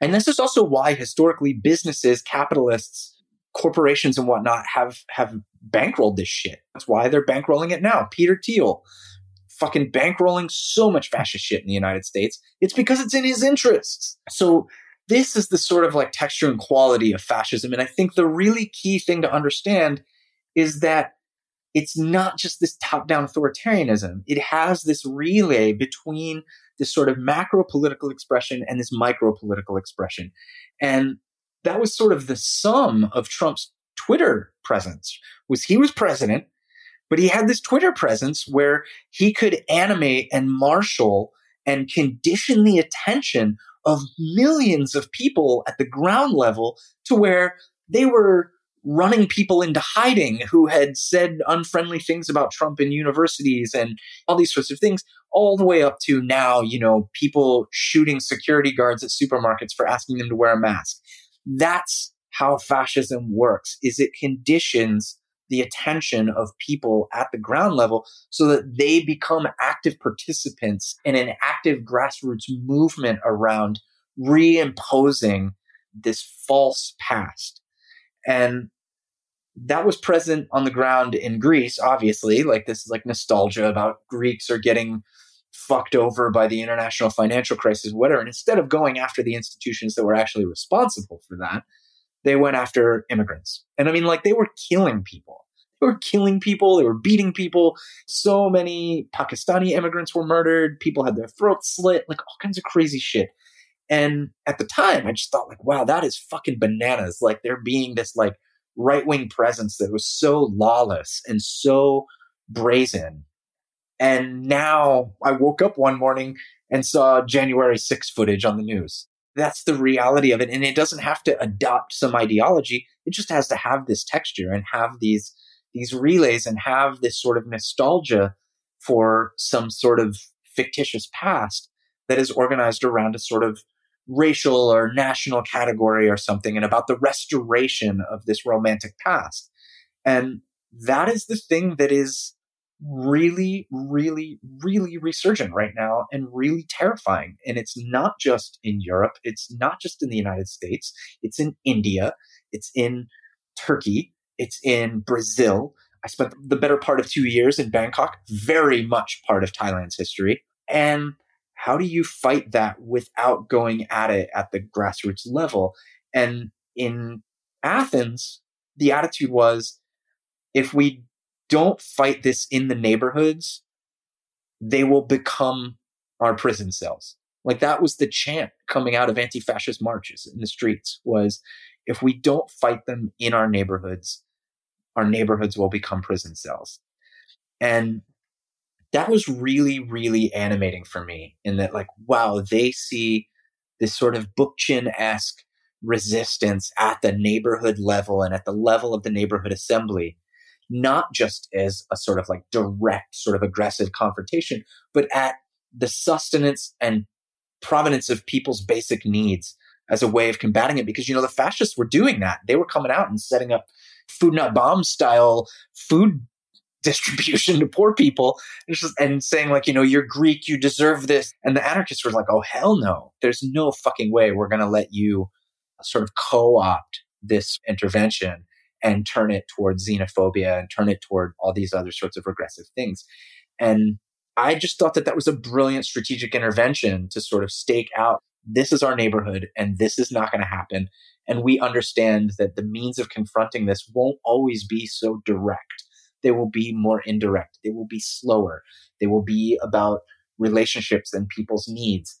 And this is also why historically businesses, capitalists, corporations and whatnot have, have bankrolled this shit. That's why they're bankrolling it now. Peter Thiel, fucking bankrolling so much fascist shit in the United States. It's because it's in his interests. So this is the sort of like texture and quality of fascism. And I think the really key thing to understand is that it's not just this top down authoritarianism. It has this relay between this sort of macro political expression and this micro political expression. And that was sort of the sum of Trump's Twitter presence was he was president, but he had this Twitter presence where he could animate and marshal and condition the attention of millions of people at the ground level to where they were running people into hiding who had said unfriendly things about Trump in universities and all these sorts of things, all the way up to now, you know, people shooting security guards at supermarkets for asking them to wear a mask. That's how fascism works is it conditions the attention of people at the ground level so that they become active participants in an active grassroots movement around reimposing this false past. And that was present on the ground in Greece, obviously. Like this is like nostalgia about Greeks are getting fucked over by the international financial crisis, whatever. And instead of going after the institutions that were actually responsible for that, they went after immigrants. And I mean, like they were killing people. They were killing people. They were beating people. So many Pakistani immigrants were murdered. People had their throats slit, like all kinds of crazy shit. And at the time, I just thought like, wow, that is fucking bananas. Like there being this like right wing presence that was so lawless and so brazen. And now I woke up one morning and saw January 6 footage on the news. That's the reality of it. And it doesn't have to adopt some ideology. It just has to have this texture and have these, these relays and have this sort of nostalgia for some sort of fictitious past that is organized around a sort of racial or national category or something and about the restoration of this romantic past. And that is the thing that is really, really, really resurgent right now and really terrifying. And it's not just in Europe, it's not just in the United States, it's in India, it's in Turkey, it's in Brazil. I spent the better part of two years in Bangkok, very much part of Thailand's history. And how do you fight that without going at it at the grassroots level? And in Athens, the attitude was if we don't fight this in the neighborhoods, they will become our prison cells. Like that was the chant coming out of anti-fascist marches in the streets was if we don't fight them in our neighborhoods, our neighborhoods will become prison cells. And that was really, really animating for me in that, like, wow, they see this sort of Bookchin esque resistance at the neighborhood level and at the level of the neighborhood assembly. not just as a sort of like direct, sort of aggressive confrontation, but at the sustenance and provenance of people's basic needs as a way of combating it. Because, you know, the fascists were doing that. They were coming out and setting up food not bomb style food distribution to poor people. And saying like you know you're greek you deserve this. And the anarchists were like oh hell no. There's no fucking way we're going to let you uh, sort of co-opt this intervention and turn it towards xenophobia and turn it toward all these other sorts of regressive things. And i just thought that that was a brilliant strategic intervention to sort of stake out this is our neighborhood and this is not going to happen and we understand that the means of confronting this won't always be so direct. They will be more indirect. They will be slower. They will be about relationships and people's needs.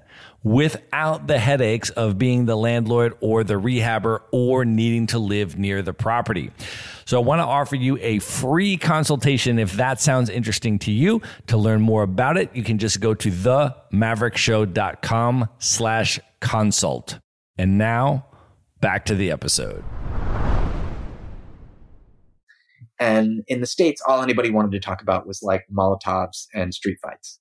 without the headaches of being the landlord or the rehabber or needing to live near the property. So I want to offer you a free consultation if that sounds interesting to you. To learn more about it, you can just go to themaverickshow.com slash consult. And now back to the episode.
And in the States, all anybody wanted to talk about was like Molotovs and street fights.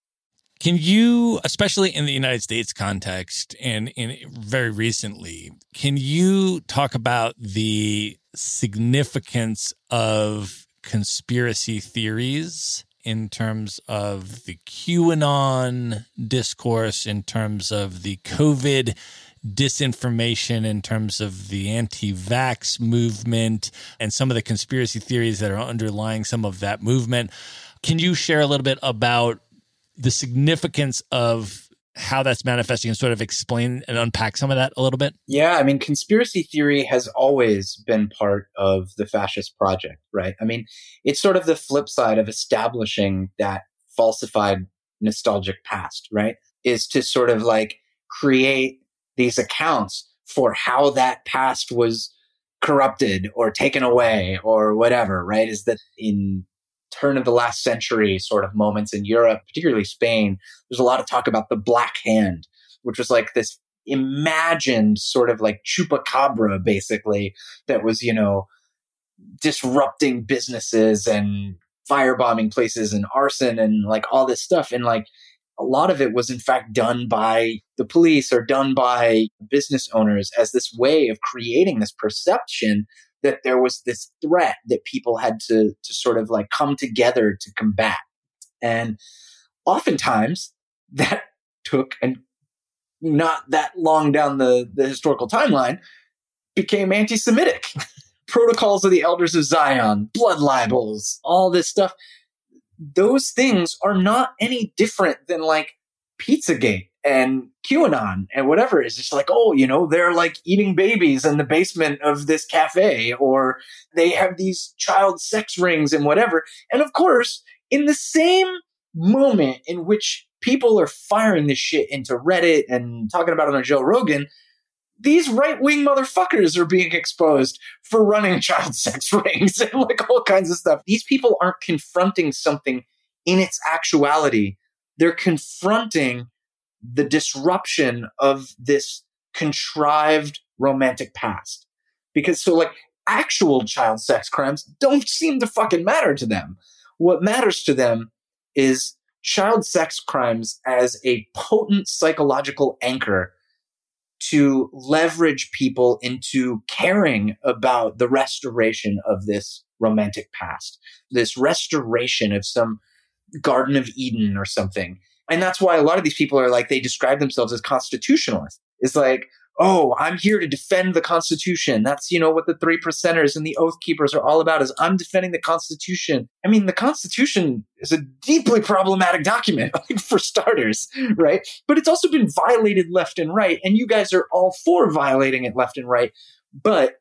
Can you, especially in the United States context and in very recently, can you talk about the significance of conspiracy theories in terms of the QAnon discourse, in terms of the COVID disinformation, in terms of the anti vax movement, and some of the conspiracy theories that are underlying some of that movement? Can you share a little bit about the significance of how that's manifesting and sort of explain and unpack some of that a little bit?
Yeah, I mean, conspiracy theory has always been part of the fascist project, right? I mean, it's sort of the flip side of establishing that falsified nostalgic past, right? Is to sort of like create these accounts for how that past was corrupted or taken away or whatever, right? Is that in turn of the last century sort of moments in Europe, particularly Spain, there's a lot of talk about the Black Hand, which was like this imagined sort of like chupacabra, basically, that was, you know, disrupting businesses and firebombing places and arson and like all this stuff. And like a lot of it was in fact done by the police or done by business owners as this way of creating this perception that there was this threat that people had to to sort of like come together to combat. And oftentimes that took and not that long down the, the historical timeline became anti-Semitic. Protocols of the Elders of Zion, blood libels, all this stuff. Those things are not any different than like Pizzagate and QAnon and whatever is just like, oh, you know, they're like eating babies in the basement of this cafe, or they have these child sex rings and whatever. And of course, in the same moment in which people are firing this shit into Reddit and talking about it on Joe Rogan, these right wing motherfuckers are being exposed for running child sex rings and like all kinds of stuff. These people aren't confronting something in its actuality. They're confronting the disruption of this contrived romantic past. Because so like actual child sex crimes don't seem to fucking matter to them. What matters to them is child sex crimes as a potent psychological anchor to leverage people into caring about the restoration of this romantic past, this restoration of some Garden of Eden or something. And that's why a lot of these people are like, they describe themselves as constitutionalists. It's like, oh, I'm here to defend the Constitution. That's, you know, what the three percenters and the oath keepers are all about is I'm defending the Constitution. I mean, the Constitution is a deeply problematic document, for starters, right? But it's also been violated left and right. And you guys are all for violating it left and right. But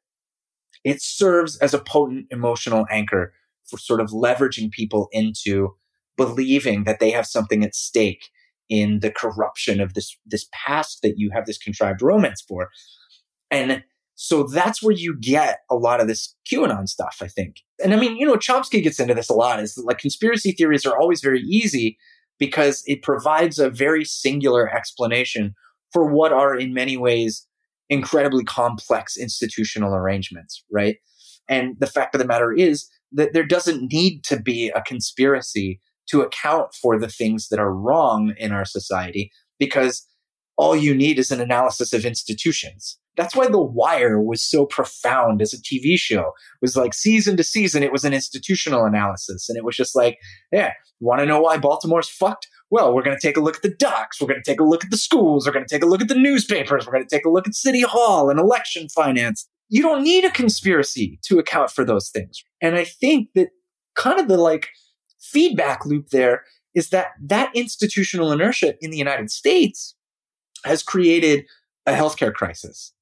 it serves as a potent emotional anchor for sort of leveraging people into believing that they have something at stake in the corruption of this this past that you have this contrived romance for. And so that's where you get a lot of this QAnon stuff, I think. And I mean, you know, Chomsky gets into this a lot is like conspiracy theories are always very easy because it provides a very singular explanation for what are in many ways incredibly complex institutional arrangements, right? And the fact of the matter is that there doesn't need to be a conspiracy to account for the things that are wrong in our society because all you need is an analysis of institutions. That's why The Wire was so profound as a TV show. It was like season to season, it was an institutional analysis. And it was just like, yeah, want to know why Baltimore's fucked? Well, we're going to take a look at the docks. We're going to take a look at the schools. We're going to take a look at the newspapers. We're going to take a look at City Hall and election finance. You don't need a conspiracy to account for those things. And I think that kind of the like feedback loop there is that that institutional inertia in the United States has created a healthcare crisis,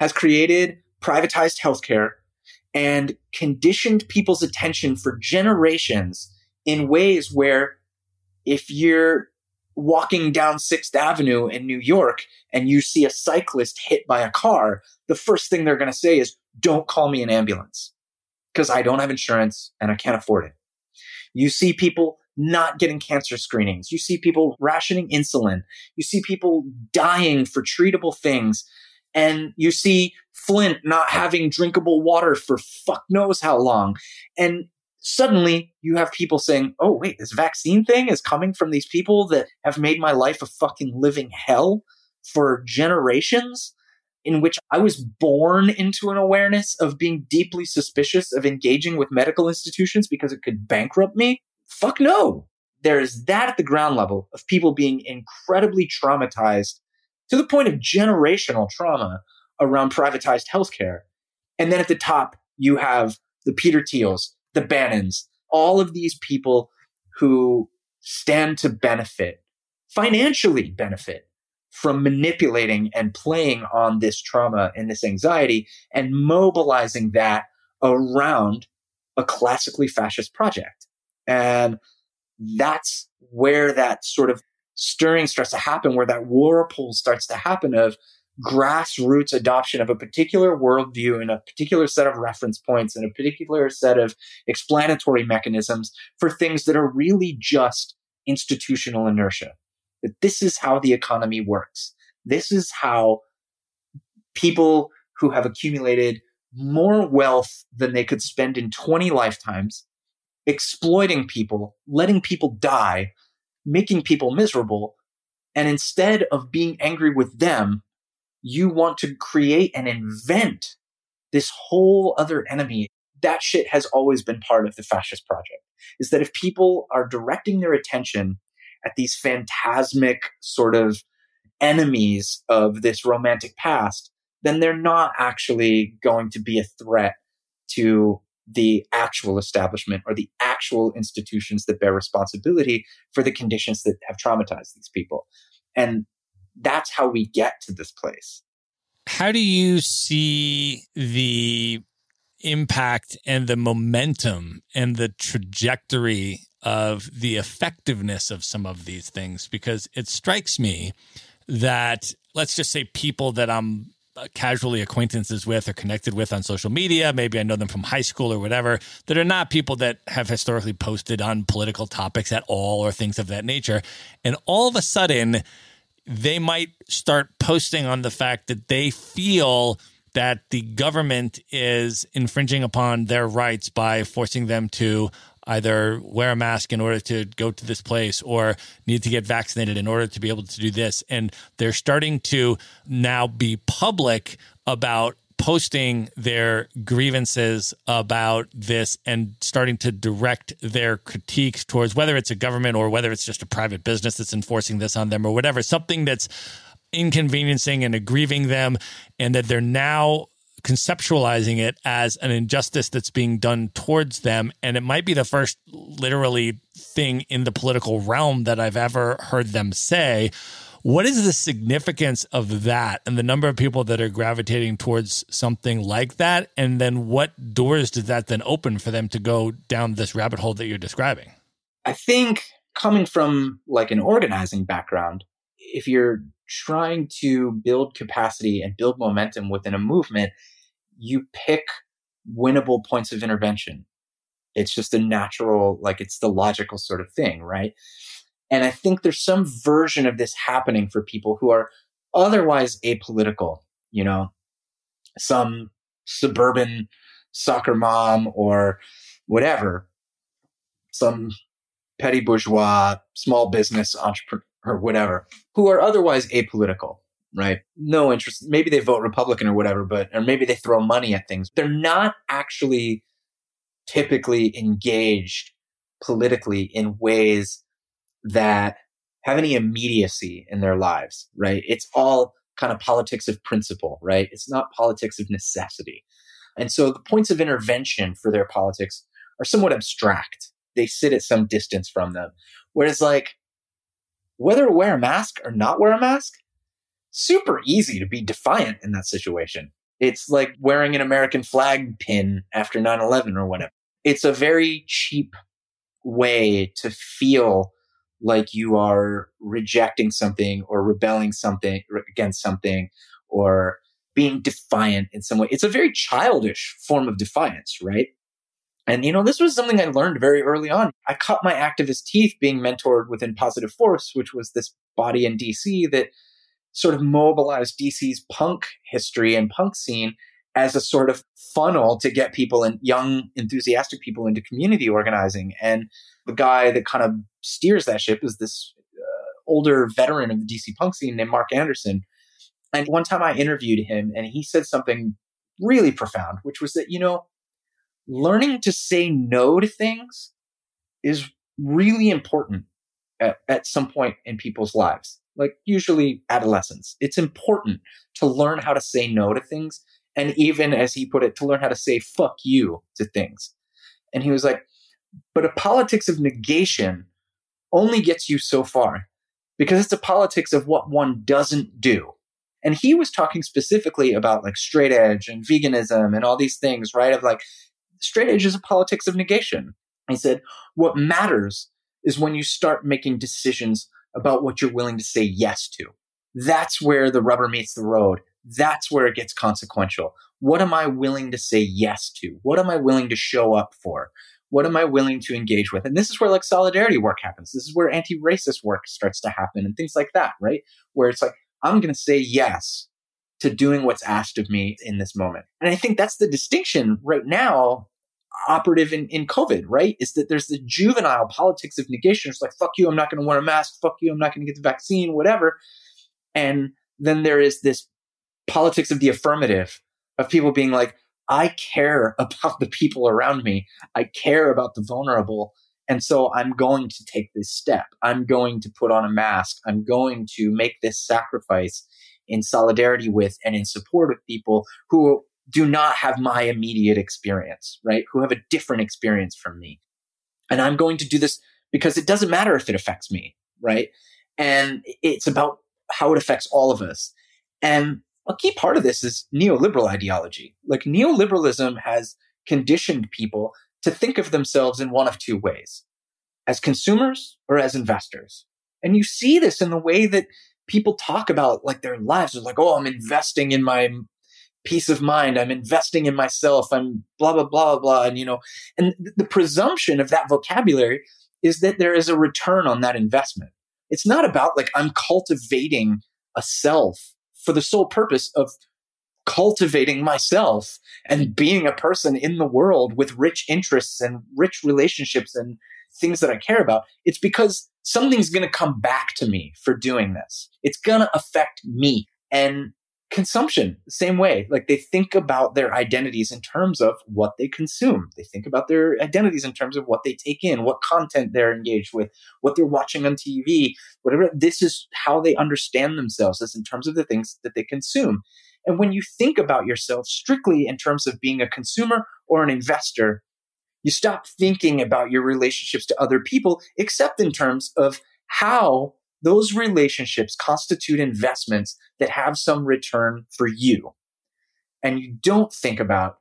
has created privatized healthcare and conditioned people's attention for generations in ways where if you're walking down 6th Avenue in New York and you see a cyclist hit by a car, the first thing they're going to say is, don't call me an ambulance because I don't have insurance and I can't afford it. You see people not getting cancer screenings. You see people rationing insulin. You see people dying for treatable things. And you see Flint not having drinkable water for fuck knows how long. And suddenly you have people saying, oh, wait, this vaccine thing is coming from these people that have made my life a fucking living hell for generations in which I was born into an awareness of being deeply suspicious of engaging with medical institutions because it could bankrupt me? Fuck no. There's that at the ground level of people being incredibly traumatized to the point of generational trauma around privatized healthcare. And then at the top, you have the Peter Thiels, the Bannons, all of these people who stand to benefit, financially benefit from manipulating and playing on this trauma and this anxiety and mobilizing that around a classically fascist project. And that's where that sort of stirring starts to happen, where that whirlpool starts to happen of grassroots adoption of a particular worldview and a particular set of reference points and a particular set of explanatory mechanisms for things that are really just institutional inertia that this is how the economy works. This is how people who have accumulated more wealth than they could spend in 20 lifetimes, exploiting people, letting people die, making people miserable. And instead of being angry with them, you want to create and invent this whole other enemy. That shit has always been part of the fascist project is that if people are directing their attention at these phantasmic sort of enemies of this romantic past, then they're not actually going to be a threat to the actual establishment or the actual institutions that bear responsibility for the conditions that have traumatized these people. And that's how we get to this place.
How do you see the impact and the momentum and the trajectory of the effectiveness of some of these things because it strikes me that let's just say people that I'm uh, casually acquaintances with or connected with on social media, maybe I know them from high school or whatever, that are not people that have historically posted on political topics at all or things of that nature. And all of a sudden, they might start posting on the fact that they feel that the government is infringing upon their rights by forcing them to either wear a mask in order to go to this place or need to get vaccinated in order to be able to do this. And they're starting to now be public about posting their grievances about this and starting to direct their critiques towards whether it's a government or whether it's just a private business that's enforcing this on them or whatever, something that's inconveniencing and aggrieving them, and that they're now conceptualizing it as an injustice that's being done towards them. And it might be the first literally thing in the political realm that I've ever heard them say. What is the significance of that and the number of people that are gravitating towards something like that? And then what doors does that then open for them to go down this rabbit hole that you're describing?
I think coming from like an organizing background, if you're trying to build capacity and build momentum within a movement, you pick winnable points of intervention. It's just a natural, like it's the logical sort of thing, right? And I think there's some version of this happening for people who are otherwise apolitical, you know, some suburban soccer mom or whatever, some petty bourgeois, small business entrepreneur, or whatever, who are otherwise apolitical, right? No interest. Maybe they vote Republican or whatever, but, or maybe they throw money at things. They're not actually typically engaged politically in ways that have any immediacy in their lives, right? It's all kind of politics of principle, right? It's not politics of necessity. And so the points of intervention for their politics are somewhat abstract. They sit at some distance from them. Whereas like whether wear a mask or not wear a mask, super easy to be defiant in that situation. It's like wearing an American flag pin after 9 11 or whatever. It's a very cheap way to feel like you are rejecting something or rebelling something against something or being defiant in some way. It's a very childish form of defiance, right? And, you know, this was something I learned very early on. I cut my activist teeth being mentored within Positive Force, which was this body in DC that sort of mobilized DC's punk history and punk scene as a sort of funnel to get people and young, enthusiastic people into community organizing. And the guy that kind of steers that ship is this uh, older veteran of the DC punk scene named Mark Anderson. And one time I interviewed him and he said something really profound, which was that, you know, learning to say no to things is really important at, at some point in people's lives, like usually adolescence. It's important to learn how to say no to things. And even as he put it, to learn how to say fuck you to things. And he was like, but a politics of negation only gets you so far because it's a politics of what one doesn't do. And he was talking specifically about like straight edge and veganism and all these things, right? Of like, straight edge is a politics of negation. He said, what matters is when you start making decisions about what you're willing to say yes to. That's where the rubber meets the road. That's where it gets consequential. What am I willing to say yes to? What am I willing to show up for? What am I willing to engage with? And this is where like solidarity work happens. This is where anti-racist work starts to happen and things like that, right? Where it's like, I'm going to say yes to doing what's asked of me in this moment. And I think that's the distinction right now operative in, in COVID, right? Is that there's the juvenile politics of negation. It's like, fuck you, I'm not going to wear a mask. Fuck you, I'm not going to get the vaccine, whatever. And then there is this politics of the affirmative of people being like, I care about the people around me. I care about the vulnerable. And so I'm going to take this step. I'm going to put on a mask. I'm going to make this sacrifice in solidarity with and in support of people who do not have my immediate experience, right? Who have a different experience from me. And I'm going to do this because it doesn't matter if it affects me, right? And it's about how it affects all of us. And a key part of this is neoliberal ideology. Like neoliberalism has conditioned people to think of themselves in one of two ways as consumers or as investors. And you see this in the way that people talk about like their lives. They're like, oh, I'm investing in my peace of mind. I'm investing in myself. I'm blah, blah, blah, blah. And, you know, and the presumption of that vocabulary is that there is a return on that investment. It's not about like I'm cultivating a self for the sole purpose of cultivating myself and being a person in the world with rich interests and rich relationships and things that I care about. It's because something's going to come back to me for doing this. It's going to affect me. And consumption, same way. Like they think about their identities in terms of what they consume. They think about their identities in terms of what they take in, what content they're engaged with, what they're watching on TV, whatever. This is how they understand themselves as in terms of the things that they consume. And when you think about yourself strictly in terms of being a consumer or an investor, you stop thinking about your relationships to other people, except in terms of how those relationships constitute investments that have some return for you. And you don't think about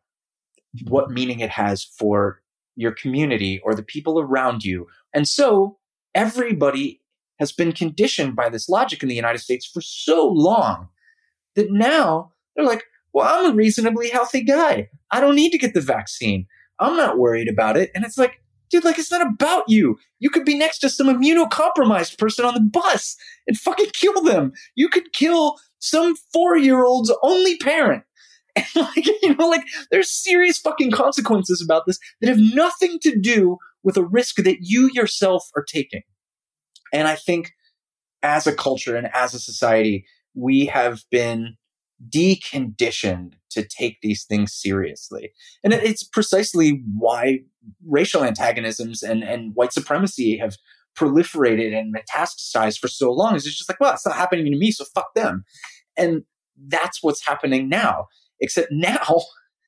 what meaning it has for your community or the people around you. And so everybody has been conditioned by this logic in the United States for so long that now they're like, well, I'm a reasonably healthy guy. I don't need to get the vaccine. I'm not worried about it. And it's like, dude, like it's not about you. You could be next to some immunocompromised person on the bus and fucking kill them. You could kill some four year old's only parent. And like, you know, like there's serious fucking consequences about this that have nothing to do with a risk that you yourself are taking. And I think as a culture and as a society, we have been deconditioned to take these things seriously. And it's precisely why racial antagonisms and, and white supremacy have proliferated and metastasized for so long. Is it's just like, well, it's not happening to me, so fuck them. And that's what's happening now. Except now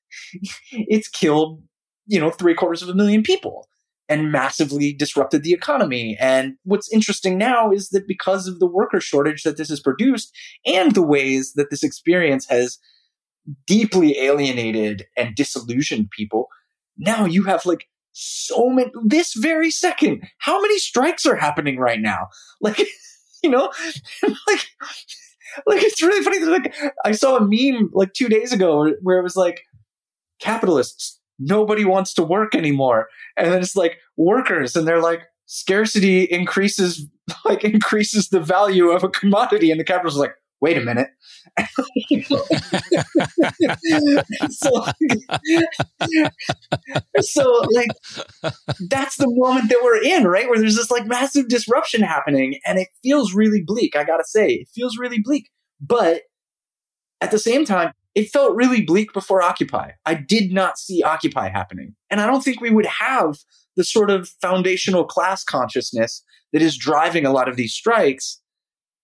it's killed, you know, three quarters of a million people and massively disrupted the economy. And what's interesting now is that because of the worker shortage that this has produced and the ways that this experience has deeply alienated and disillusioned people, now you have like so many, this very second, how many strikes are happening right now? Like, you know, like, like it's really funny. Like I saw a meme like two days ago where it was like capitalists nobody wants to work anymore. And then it's like workers, and they're like, scarcity increases like increases the value of a commodity, and the capitalists is like, wait a minute. so, so like that's the moment that we're in, right? Where there's this like massive disruption happening and it feels really bleak. I gotta say, it feels really bleak. But at the same time, it felt really bleak before Occupy. I did not see Occupy happening. And I don't think we would have the sort of foundational class consciousness that is driving a lot of these strikes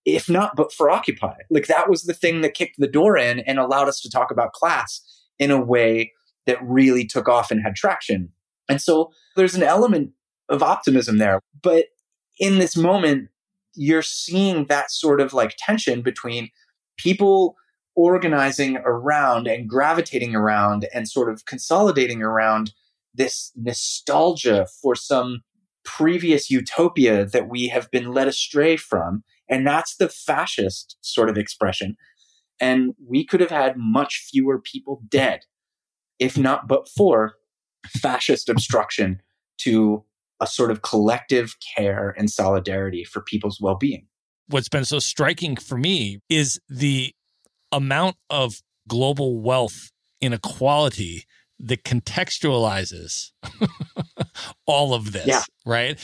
if not but for Occupy. Like that was the thing that kicked the door in and allowed us to talk about class in a way that really took off and had traction. And so there's an element of optimism there. But in this moment, you're seeing that sort of like tension between people organizing around and gravitating around and sort of consolidating around this nostalgia for some previous utopia that we have been led astray from. And that's the fascist sort of expression. And we could have had much fewer people dead, if not but for fascist obstruction to a sort of collective care and solidarity for people's well being.
What's been so striking for me is the amount of global wealth inequality that contextualizes all of this,
yeah.
right?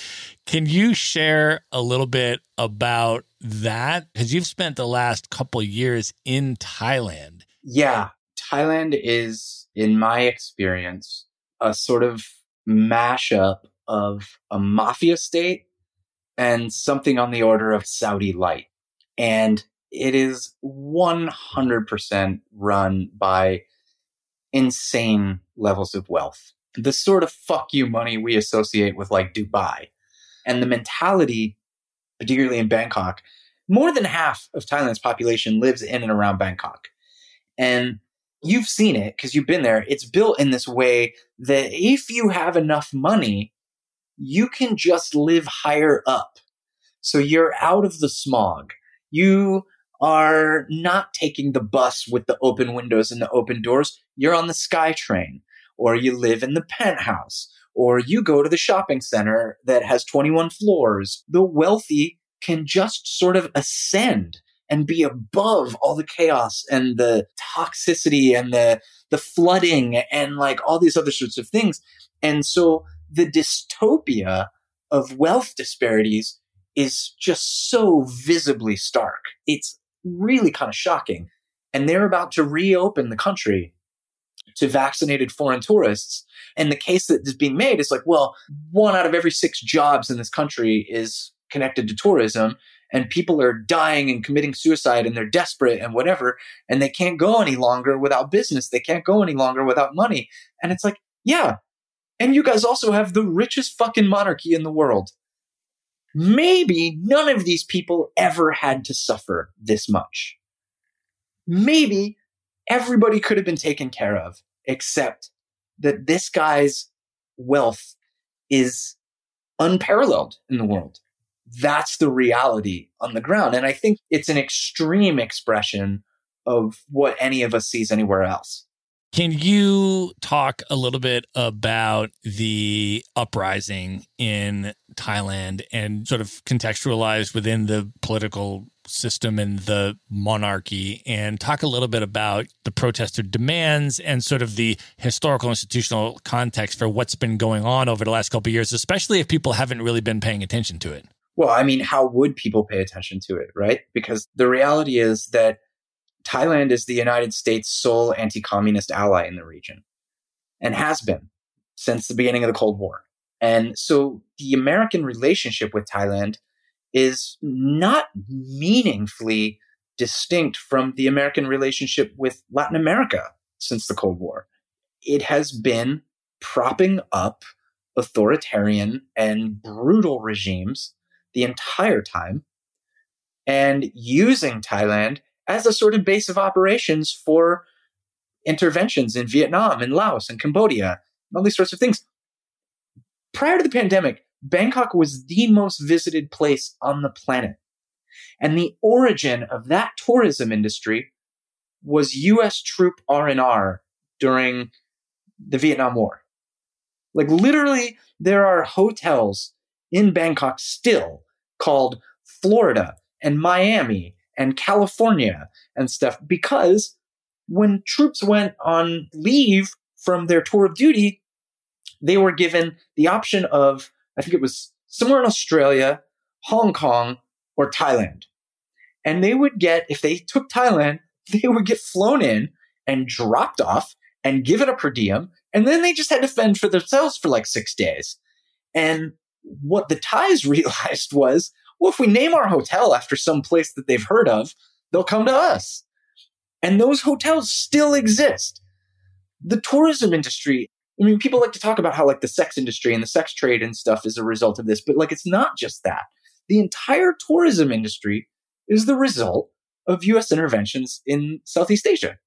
Can you share a little bit about that? Because you've spent the last couple years in Thailand.
Yeah. Thailand is, in my experience, a sort of mashup of a mafia state and something on the order of Saudi light. And it is 100% run by insane levels of wealth. The sort of fuck you money we associate with like Dubai. And the mentality, particularly in Bangkok, more than half of Thailand's population lives in and around Bangkok. And you've seen it because you've been there. It's built in this way that if you have enough money, you can just live higher up. So you're out of the smog. You are not taking the bus with the open windows and the open doors. You're on the SkyTrain, or you live in the penthouse, or you go to the shopping center that has 21 floors. The wealthy can just sort of ascend and be above all the chaos and the toxicity and the the flooding and like all these other sorts of things. And so the dystopia of wealth disparities is just so visibly stark. It's really kind of shocking. And they're about to reopen the country to vaccinated foreign tourists. And the case that is being made is like, well, one out of every six jobs in this country is connected to tourism and people are dying and committing suicide and they're desperate and whatever and they can't go any longer without business. They can't go any longer without money. And it's like yeah. And you guys also have the richest fucking monarchy in the world. Maybe none of these people ever had to suffer this much. Maybe everybody could have been taken care of except that this guy's wealth is unparalleled in the world that's the reality on the ground. And I think it's an extreme expression of what any of us sees anywhere else.
Can you talk a little bit about the uprising in Thailand and sort of contextualize within the political system and the monarchy and talk a little bit about the protester demands and sort of the historical institutional context for what's been going on over the last couple of years, especially if people haven't really been paying attention to it?
Well, I mean, how would people pay attention to it, right? Because the reality is that Thailand is the United States' sole anti communist ally in the region and has been since the beginning of the Cold War. And so the American relationship with Thailand is not mm-hmm. meaningfully distinct from the American relationship with Latin America since the Cold War. It has been propping up authoritarian and brutal regimes the entire time and using Thailand as a sort of base of operations for interventions in Vietnam and Laos and Cambodia and all these sorts of things. Prior to the pandemic, Bangkok was the most visited place on the planet. And the origin of that tourism industry was US troop R&R during the Vietnam War. Like literally there are hotels in Bangkok still called Florida and Miami and California and stuff because when troops went on leave from their tour of duty, they were given the option of, I think it was somewhere in Australia, Hong Kong, or Thailand. And they would get, if they took Thailand, they would get flown in and dropped off and given a per diem. And then they just had to fend for themselves for like six days. And what the Thais realized was, well, if we name our hotel after some place that they've heard of, they'll come to us. And those hotels still exist. The tourism industry, I mean, people like to talk about how like the sex industry and the sex trade and stuff is a result of this, but like it's not just that. The entire tourism industry is the result of US interventions in Southeast Asia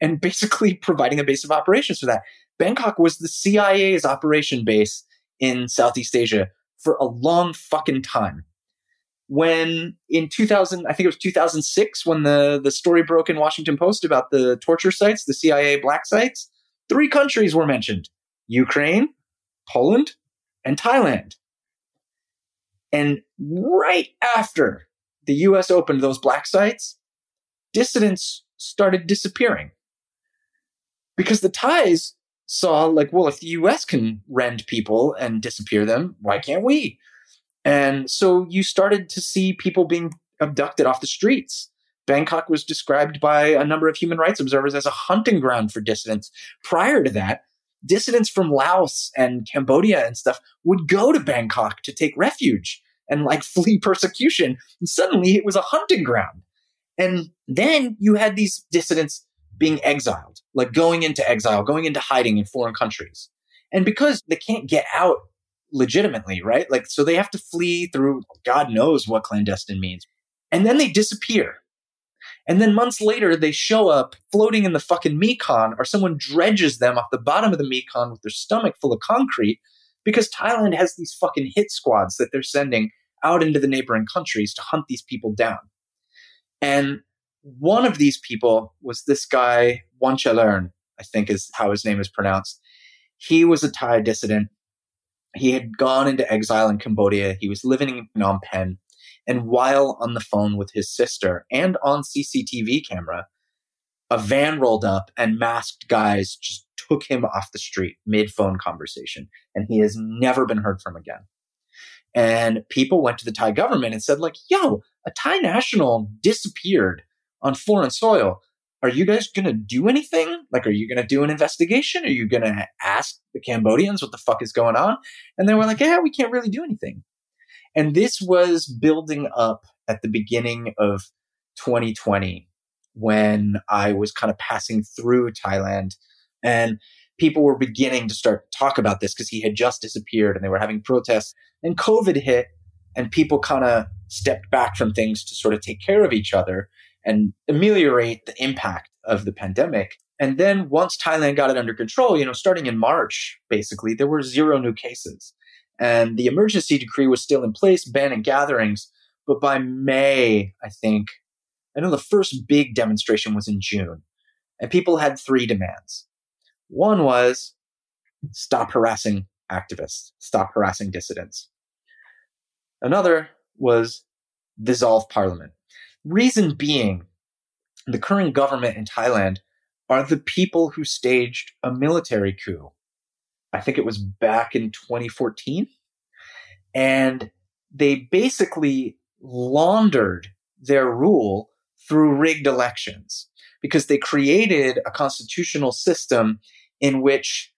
and basically providing a base of operations for that. Bangkok was the CIA's operation base in Southeast Asia for a long fucking time. When in 2000, I think it was 2006, when the, the story broke in Washington Post about the torture sites, the CIA black sites, three countries were mentioned Ukraine, Poland, and Thailand. And right after the US opened those black sites, dissidents started disappearing. Because the Thais saw like, well, if the US can rend people and disappear them, why can't we? And so you started to see people being abducted off the streets. Bangkok was described by a number of human rights observers as a hunting ground for dissidents. Prior to that, dissidents from Laos and Cambodia and stuff would go to Bangkok to take refuge and like flee persecution. And suddenly it was a hunting ground. And then you had these dissidents being exiled, like going into exile, going into hiding in foreign countries. And because they can't get out legitimately, right? Like, so they have to flee through God knows what clandestine means. And then they disappear. And then months later, they show up floating in the fucking Mekong, or someone dredges them off the bottom of the Mekong with their stomach full of concrete because Thailand has these fucking hit squads that they're sending out into the neighboring countries to hunt these people down. And one of these people was this guy, Wonchalern, I think is how his name is pronounced. He was a Thai dissident. He had gone into exile in Cambodia. He was living in Phnom Penh. And while on the phone with his sister and on CCTV camera, a van rolled up and masked guys just took him off the street mid phone conversation. And he has never been heard from again. And people went to the Thai government and said, like, yo, a Thai national disappeared on foreign soil. are you guys going to do anything? Like, are you going to do an investigation? Are you going to ask the Cambodians what the fuck is going on? And they were like, yeah, we can't really do anything. And this was building up at the beginning of 2020 when I was kind of passing through Thailand and people were beginning to start to talk about this because he had just disappeared and they were having protests and COVID hit and people kind of stepped back from things to sort of take care of each other and ameliorate the impact of the pandemic. And then once Thailand got it under control, you know, starting in March, basically, there were zero new cases. And the emergency decree was still in place, banning gatherings. But by May, I think, I know the first big demonstration was in June. And people had three demands. One was stop harassing activists, stop harassing dissidents. Another was dissolve parliament. Reason being, the current government in Thailand are the people who staged a military coup. I think it was back in 2014. And they basically laundered their rule through rigged elections because they created a constitutional system in which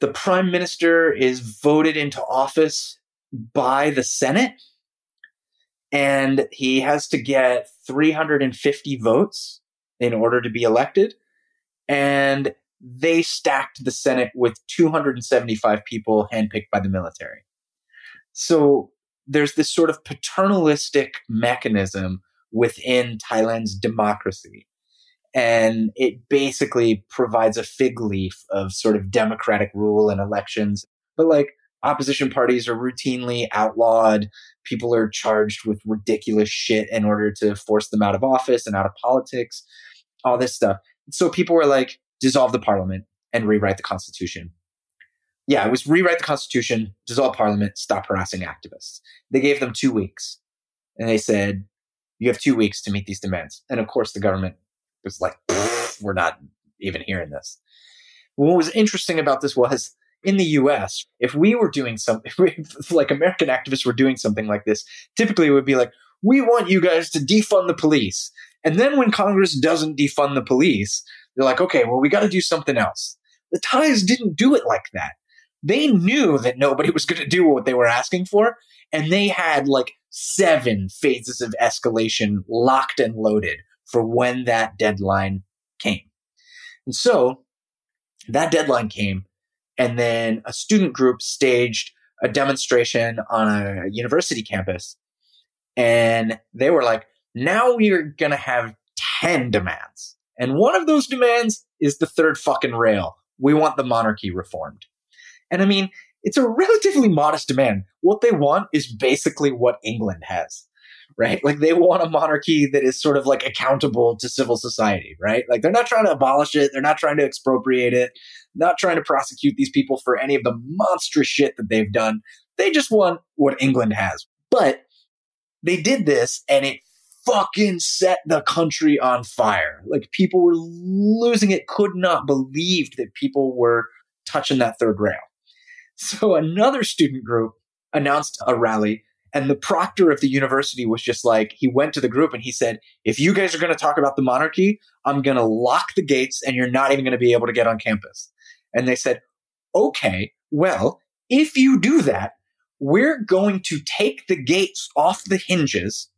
the prime minister is voted into office by the Senate and he has to get 350 votes in order to be elected. And they stacked the Senate with 275 people handpicked by the military. So there's this sort of paternalistic mechanism within Thailand's democracy. And it basically provides a fig leaf of sort of democratic rule and elections. But like opposition parties are routinely outlawed. People are charged with ridiculous shit in order to force them out of office and out of politics, all this stuff. So people were like, dissolve the parliament and rewrite the constitution. Yeah, it was rewrite the constitution, dissolve parliament, stop harassing activists. They gave them two weeks and they said, you have two weeks to meet these demands. And of course, the government was like, we're not even hearing this. What was interesting about this was in the US, if we were doing something, like American activists were doing something like this, typically it would be like, we want you guys to defund the police. And then when Congress doesn't defund the police, they're like, okay, well, we got to do something else. The Thais didn't do it like that. They knew that nobody was going to do what they were asking for. And they had like seven phases of escalation locked and loaded for when that deadline came. And so that deadline came and then a student group staged a demonstration on a university campus. And they were like, now we are going to have 10 demands. And one of those demands is the third fucking rail. We want the monarchy reformed. And I mean, it's a relatively modest demand. What they want is basically what England has right? Like they want a monarchy that is sort of like accountable to civil society, right? Like they're not trying to abolish it, they're not trying to expropriate it, not trying to prosecute these people for any of the monstrous shit that they've done. They just want what England has. But they did this and it fucking set the country on fire. Like people were losing it, could not believe that people were touching that third rail. So another student group announced a rally and the proctor of the university was just like, he went to the group and he said, if you guys are going to talk about the monarchy, I'm going to lock the gates and you're not even going to be able to get on campus. And they said, okay, well, if you do that, we're going to take the gates off the hinges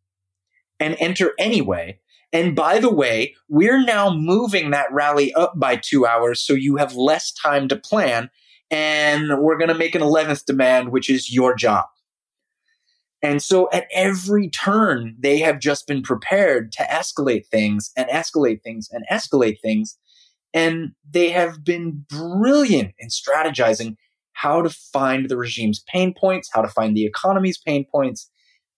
and enter anyway. And by the way, we're now moving that rally up by two hours so you have less time to plan. And we're going to make an 11th demand, which is your job. And so at every turn, they have just been prepared to escalate things and escalate things and escalate things. And they have been brilliant in strategizing how to find the regime's pain points, how to find the economy's pain points.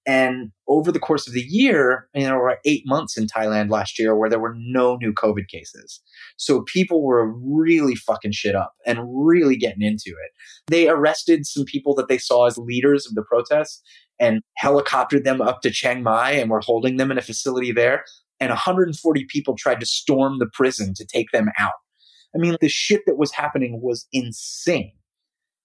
And over the course of the year, you know, there were eight months in Thailand last year where there were no new COVID cases. So people were really fucking shit up and really getting into it. They arrested some people that they saw as leaders of the protests and helicoptered them up to Chiang Mai and were holding them in a facility there. And 140 people tried to storm the prison to take them out. I mean, the shit that was happening was insane.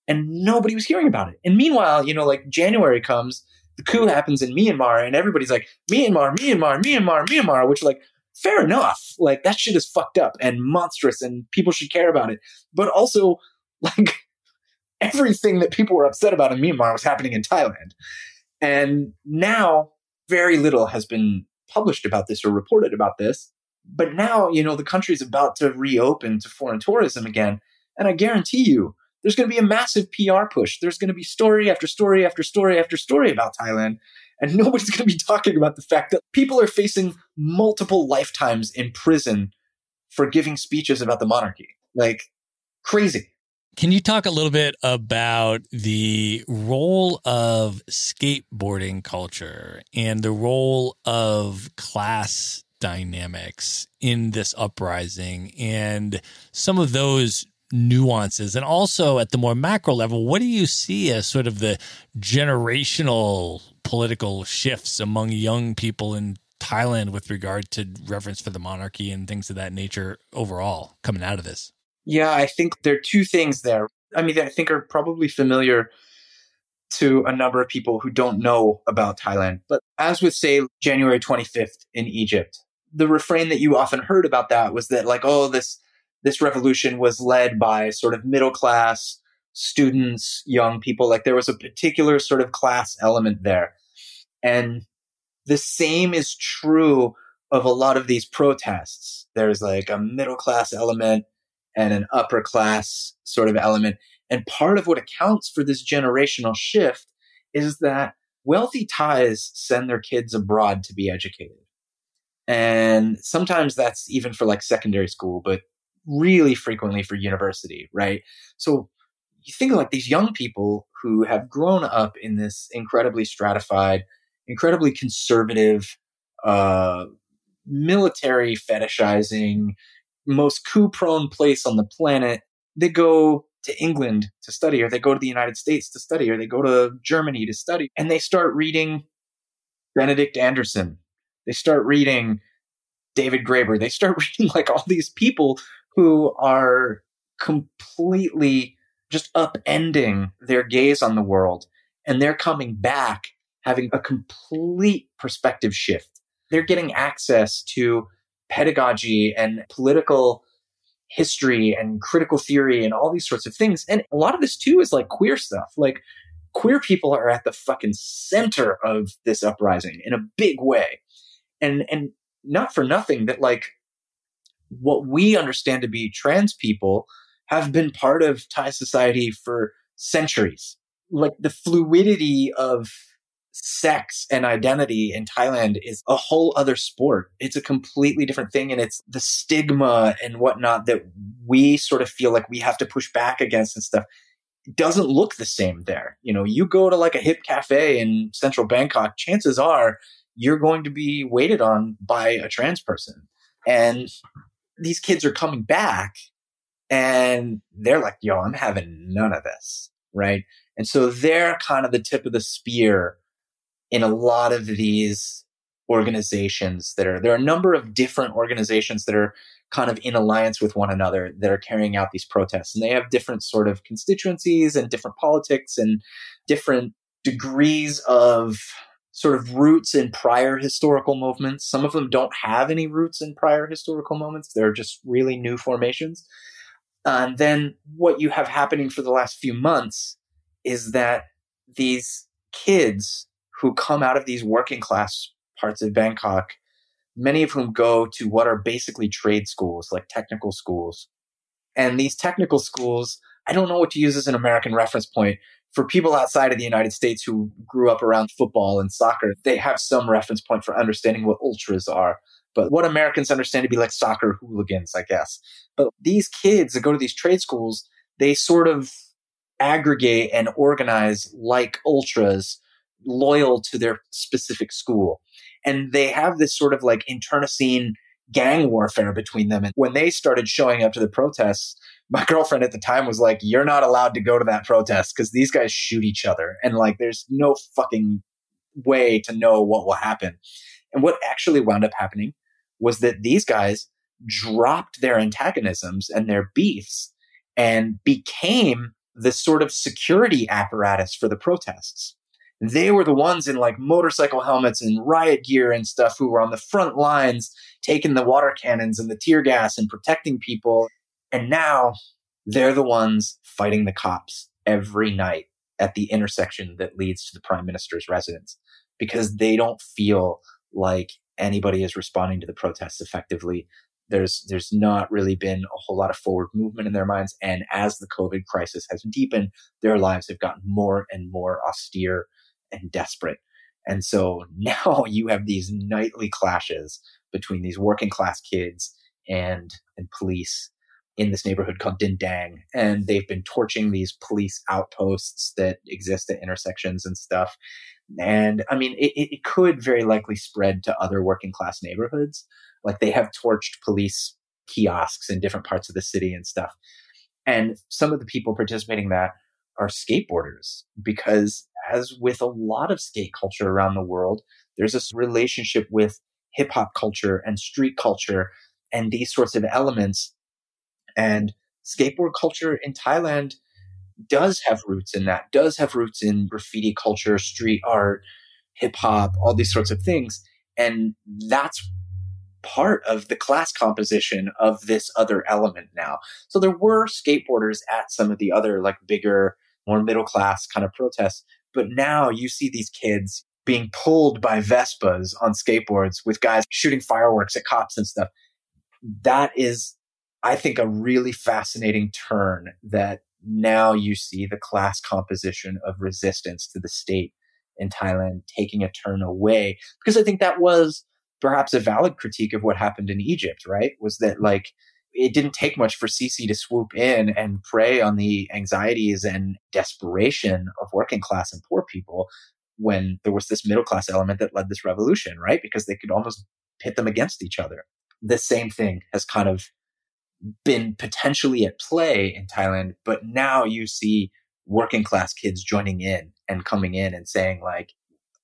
And nobody was hearing about it. And meanwhile, you know, like January comes, the coup happens in Myanmar, and everybody's like, Myanmar, Myanmar, Myanmar, Myanmar, which like fair enough. Like that shit is fucked up and monstrous and people should care about it. But also, like, everything that people were upset about in Myanmar was happening in Thailand. And now very little has been published about this or reported about this. But now, you know, the country's about to reopen to foreign tourism again. And I guarantee you, there's going to be a massive PR push. There's going to be story after story after story after story about Thailand. And nobody's going to be talking about the fact that people are facing multiple lifetimes in prison for giving speeches about the monarchy. Like, crazy.
Can you talk a little bit about the role of skateboarding culture and the role of class dynamics in this uprising and some of those nuances? And also at the more macro level, what do you see as sort of the generational political shifts among young people in Thailand with regard to reverence for the monarchy and things of that nature overall coming out of this?
Yeah, I think there are two things there. I mean, I think are probably familiar to a number of people who don't know about Thailand. But as with, say, January 25th in Egypt, the refrain that you often heard about that was that, like, oh, this this revolution was led by sort of middle class students, young people. Like there was a particular sort of class element there. And the same is true of a lot of these protests. There's like a middle class element and an upper class sort of element. And part of what accounts for this generational shift is that wealthy Thais send their kids abroad to be educated. And sometimes that's even for like secondary school, but really frequently for university, right? So you think of like these young people who have grown up in this incredibly stratified, incredibly conservative, uh, military fetishizing, most coup prone place on the planet, they go to England to study, or they go to the United States to study, or they go to Germany to study, and they start reading Benedict Anderson. They start reading David Graeber. They start reading like all these people who are completely just upending their gaze on the world. And they're coming back having a complete perspective shift. They're getting access to pedagogy and political history and critical theory and all these sorts of things. And a lot of this too is like queer stuff. Like queer people are at the fucking center of this uprising in a big way. And and not for nothing that like what we understand to be trans people have been part of Thai society for centuries. Like the fluidity of sex and identity in Thailand is a whole other sport. It's a completely different thing. And it's the stigma and whatnot that we sort of feel like we have to push back against and stuff. It doesn't look the same there. You know, you go to like a hip cafe in central Bangkok, chances are you're going to be waited on by a trans person. And these kids are coming back and they're like, yo, I'm having none of this. Right. And so they're kind of the tip of the spear in a lot of these organizations that are there are a number of different organizations that are kind of in alliance with one another that are carrying out these protests and they have different sort of constituencies and different politics and different degrees of sort of roots in prior historical movements some of them don't have any roots in prior historical moments they're just really new formations and then what you have happening for the last few months is that these kids who come out of these working class parts of Bangkok, many of whom go to what are basically trade schools, like technical schools. And these technical schools, I don't know what to use as an American reference point. For people outside of the United States who grew up around football and soccer, they have some reference point for understanding what ultras are. But what Americans understand to be like soccer hooligans, I guess. But these kids that go to these trade schools, they sort of aggregate and organize like ultras loyal to their specific school. And they have this sort of like internecine gang warfare between them. And when they started showing up to the protests, my girlfriend at the time was like, You're not allowed to go to that protest because these guys shoot each other. And like, there's no fucking way to know what will happen. And what actually wound up happening was that these guys dropped their antagonisms and their beefs and became the sort of security apparatus for the protests. They were the ones in like motorcycle helmets and riot gear and stuff who were on the front lines taking the water cannons and the tear gas and protecting people. And now they're the ones fighting the cops every night at the intersection that leads to the prime minister's residence because they don't feel like anybody is responding to the protests effectively. There's there's not really been a whole lot of forward movement in their minds, and as the COVID crisis has deepened, their lives have gotten more and more austere and desperate. And so now you have these nightly clashes between these working class kids and and police in this neighborhood called Din Daeng. And they've been torching these police outposts that exist at intersections and stuff. And I mean, it, it could very likely spread to other working class neighborhoods. Like they have torched police kiosks in different parts of the city and stuff. And some of the people participating in that are skateboarders because as with a lot of skate culture around the world, there's this relationship with hip hop culture and street culture and these sorts of elements. And skateboard culture in Thailand does have roots in that, does have roots in graffiti culture, street art, hip hop, all these sorts of things. And that's part of the class composition of this other element now. So there were skateboarders at some of the other like bigger, more middle class kind of protests, but now you see these kids being pulled by Vespas on skateboards with guys shooting fireworks at cops and stuff. That is, I think, a really fascinating turn that now you see the class composition of resistance to the state in Thailand taking a turn away. Because I think that was perhaps a valid critique of what happened in Egypt, right? Was that like, it didn't take much for Sisi to swoop in and prey on the anxieties and desperation of working class and poor people when there was this middle class element that led this revolution, right? Because they could almost pit them against each other. The same thing has kind of been potentially at play in Thailand, but now you see working class kids joining in and coming in and saying like,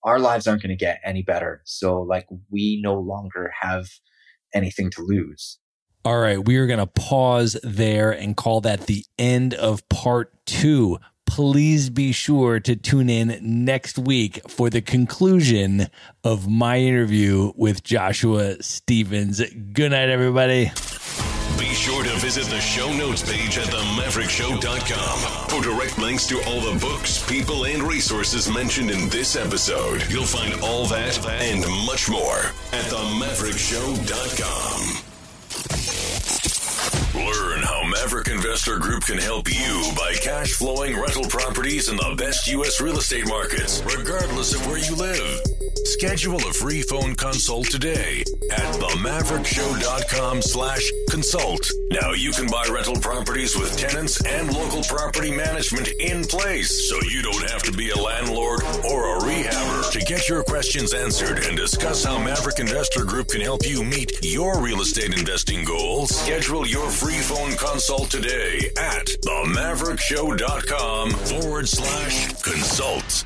our lives aren't going to get any better. So like we no longer have anything to lose.
All right, we are going to pause there and call that the end of part two. Please be sure to tune in next week for the conclusion of my interview with Joshua Stephens. Good night, everybody.
Be sure to visit the show notes page at themaverickshow.com for direct links to all the books, people, and resources mentioned in this episode. You'll find all that and much more at themaverickshow.com. Learn how Maverick Investor Group can help you buy cash flowing rental properties in the best U.S. real estate markets, regardless of where you live. Schedule a free phone consult today at themaverickshow.com slash consult. Now you can buy rental properties with tenants and local property management in place, so you don't have to be a landlord or a rehabber. To get your questions answered and discuss how Maverick Investor Group can help you meet your real estate investing goals, schedule your free phone consult today at themaverickshow.com forward slash consult.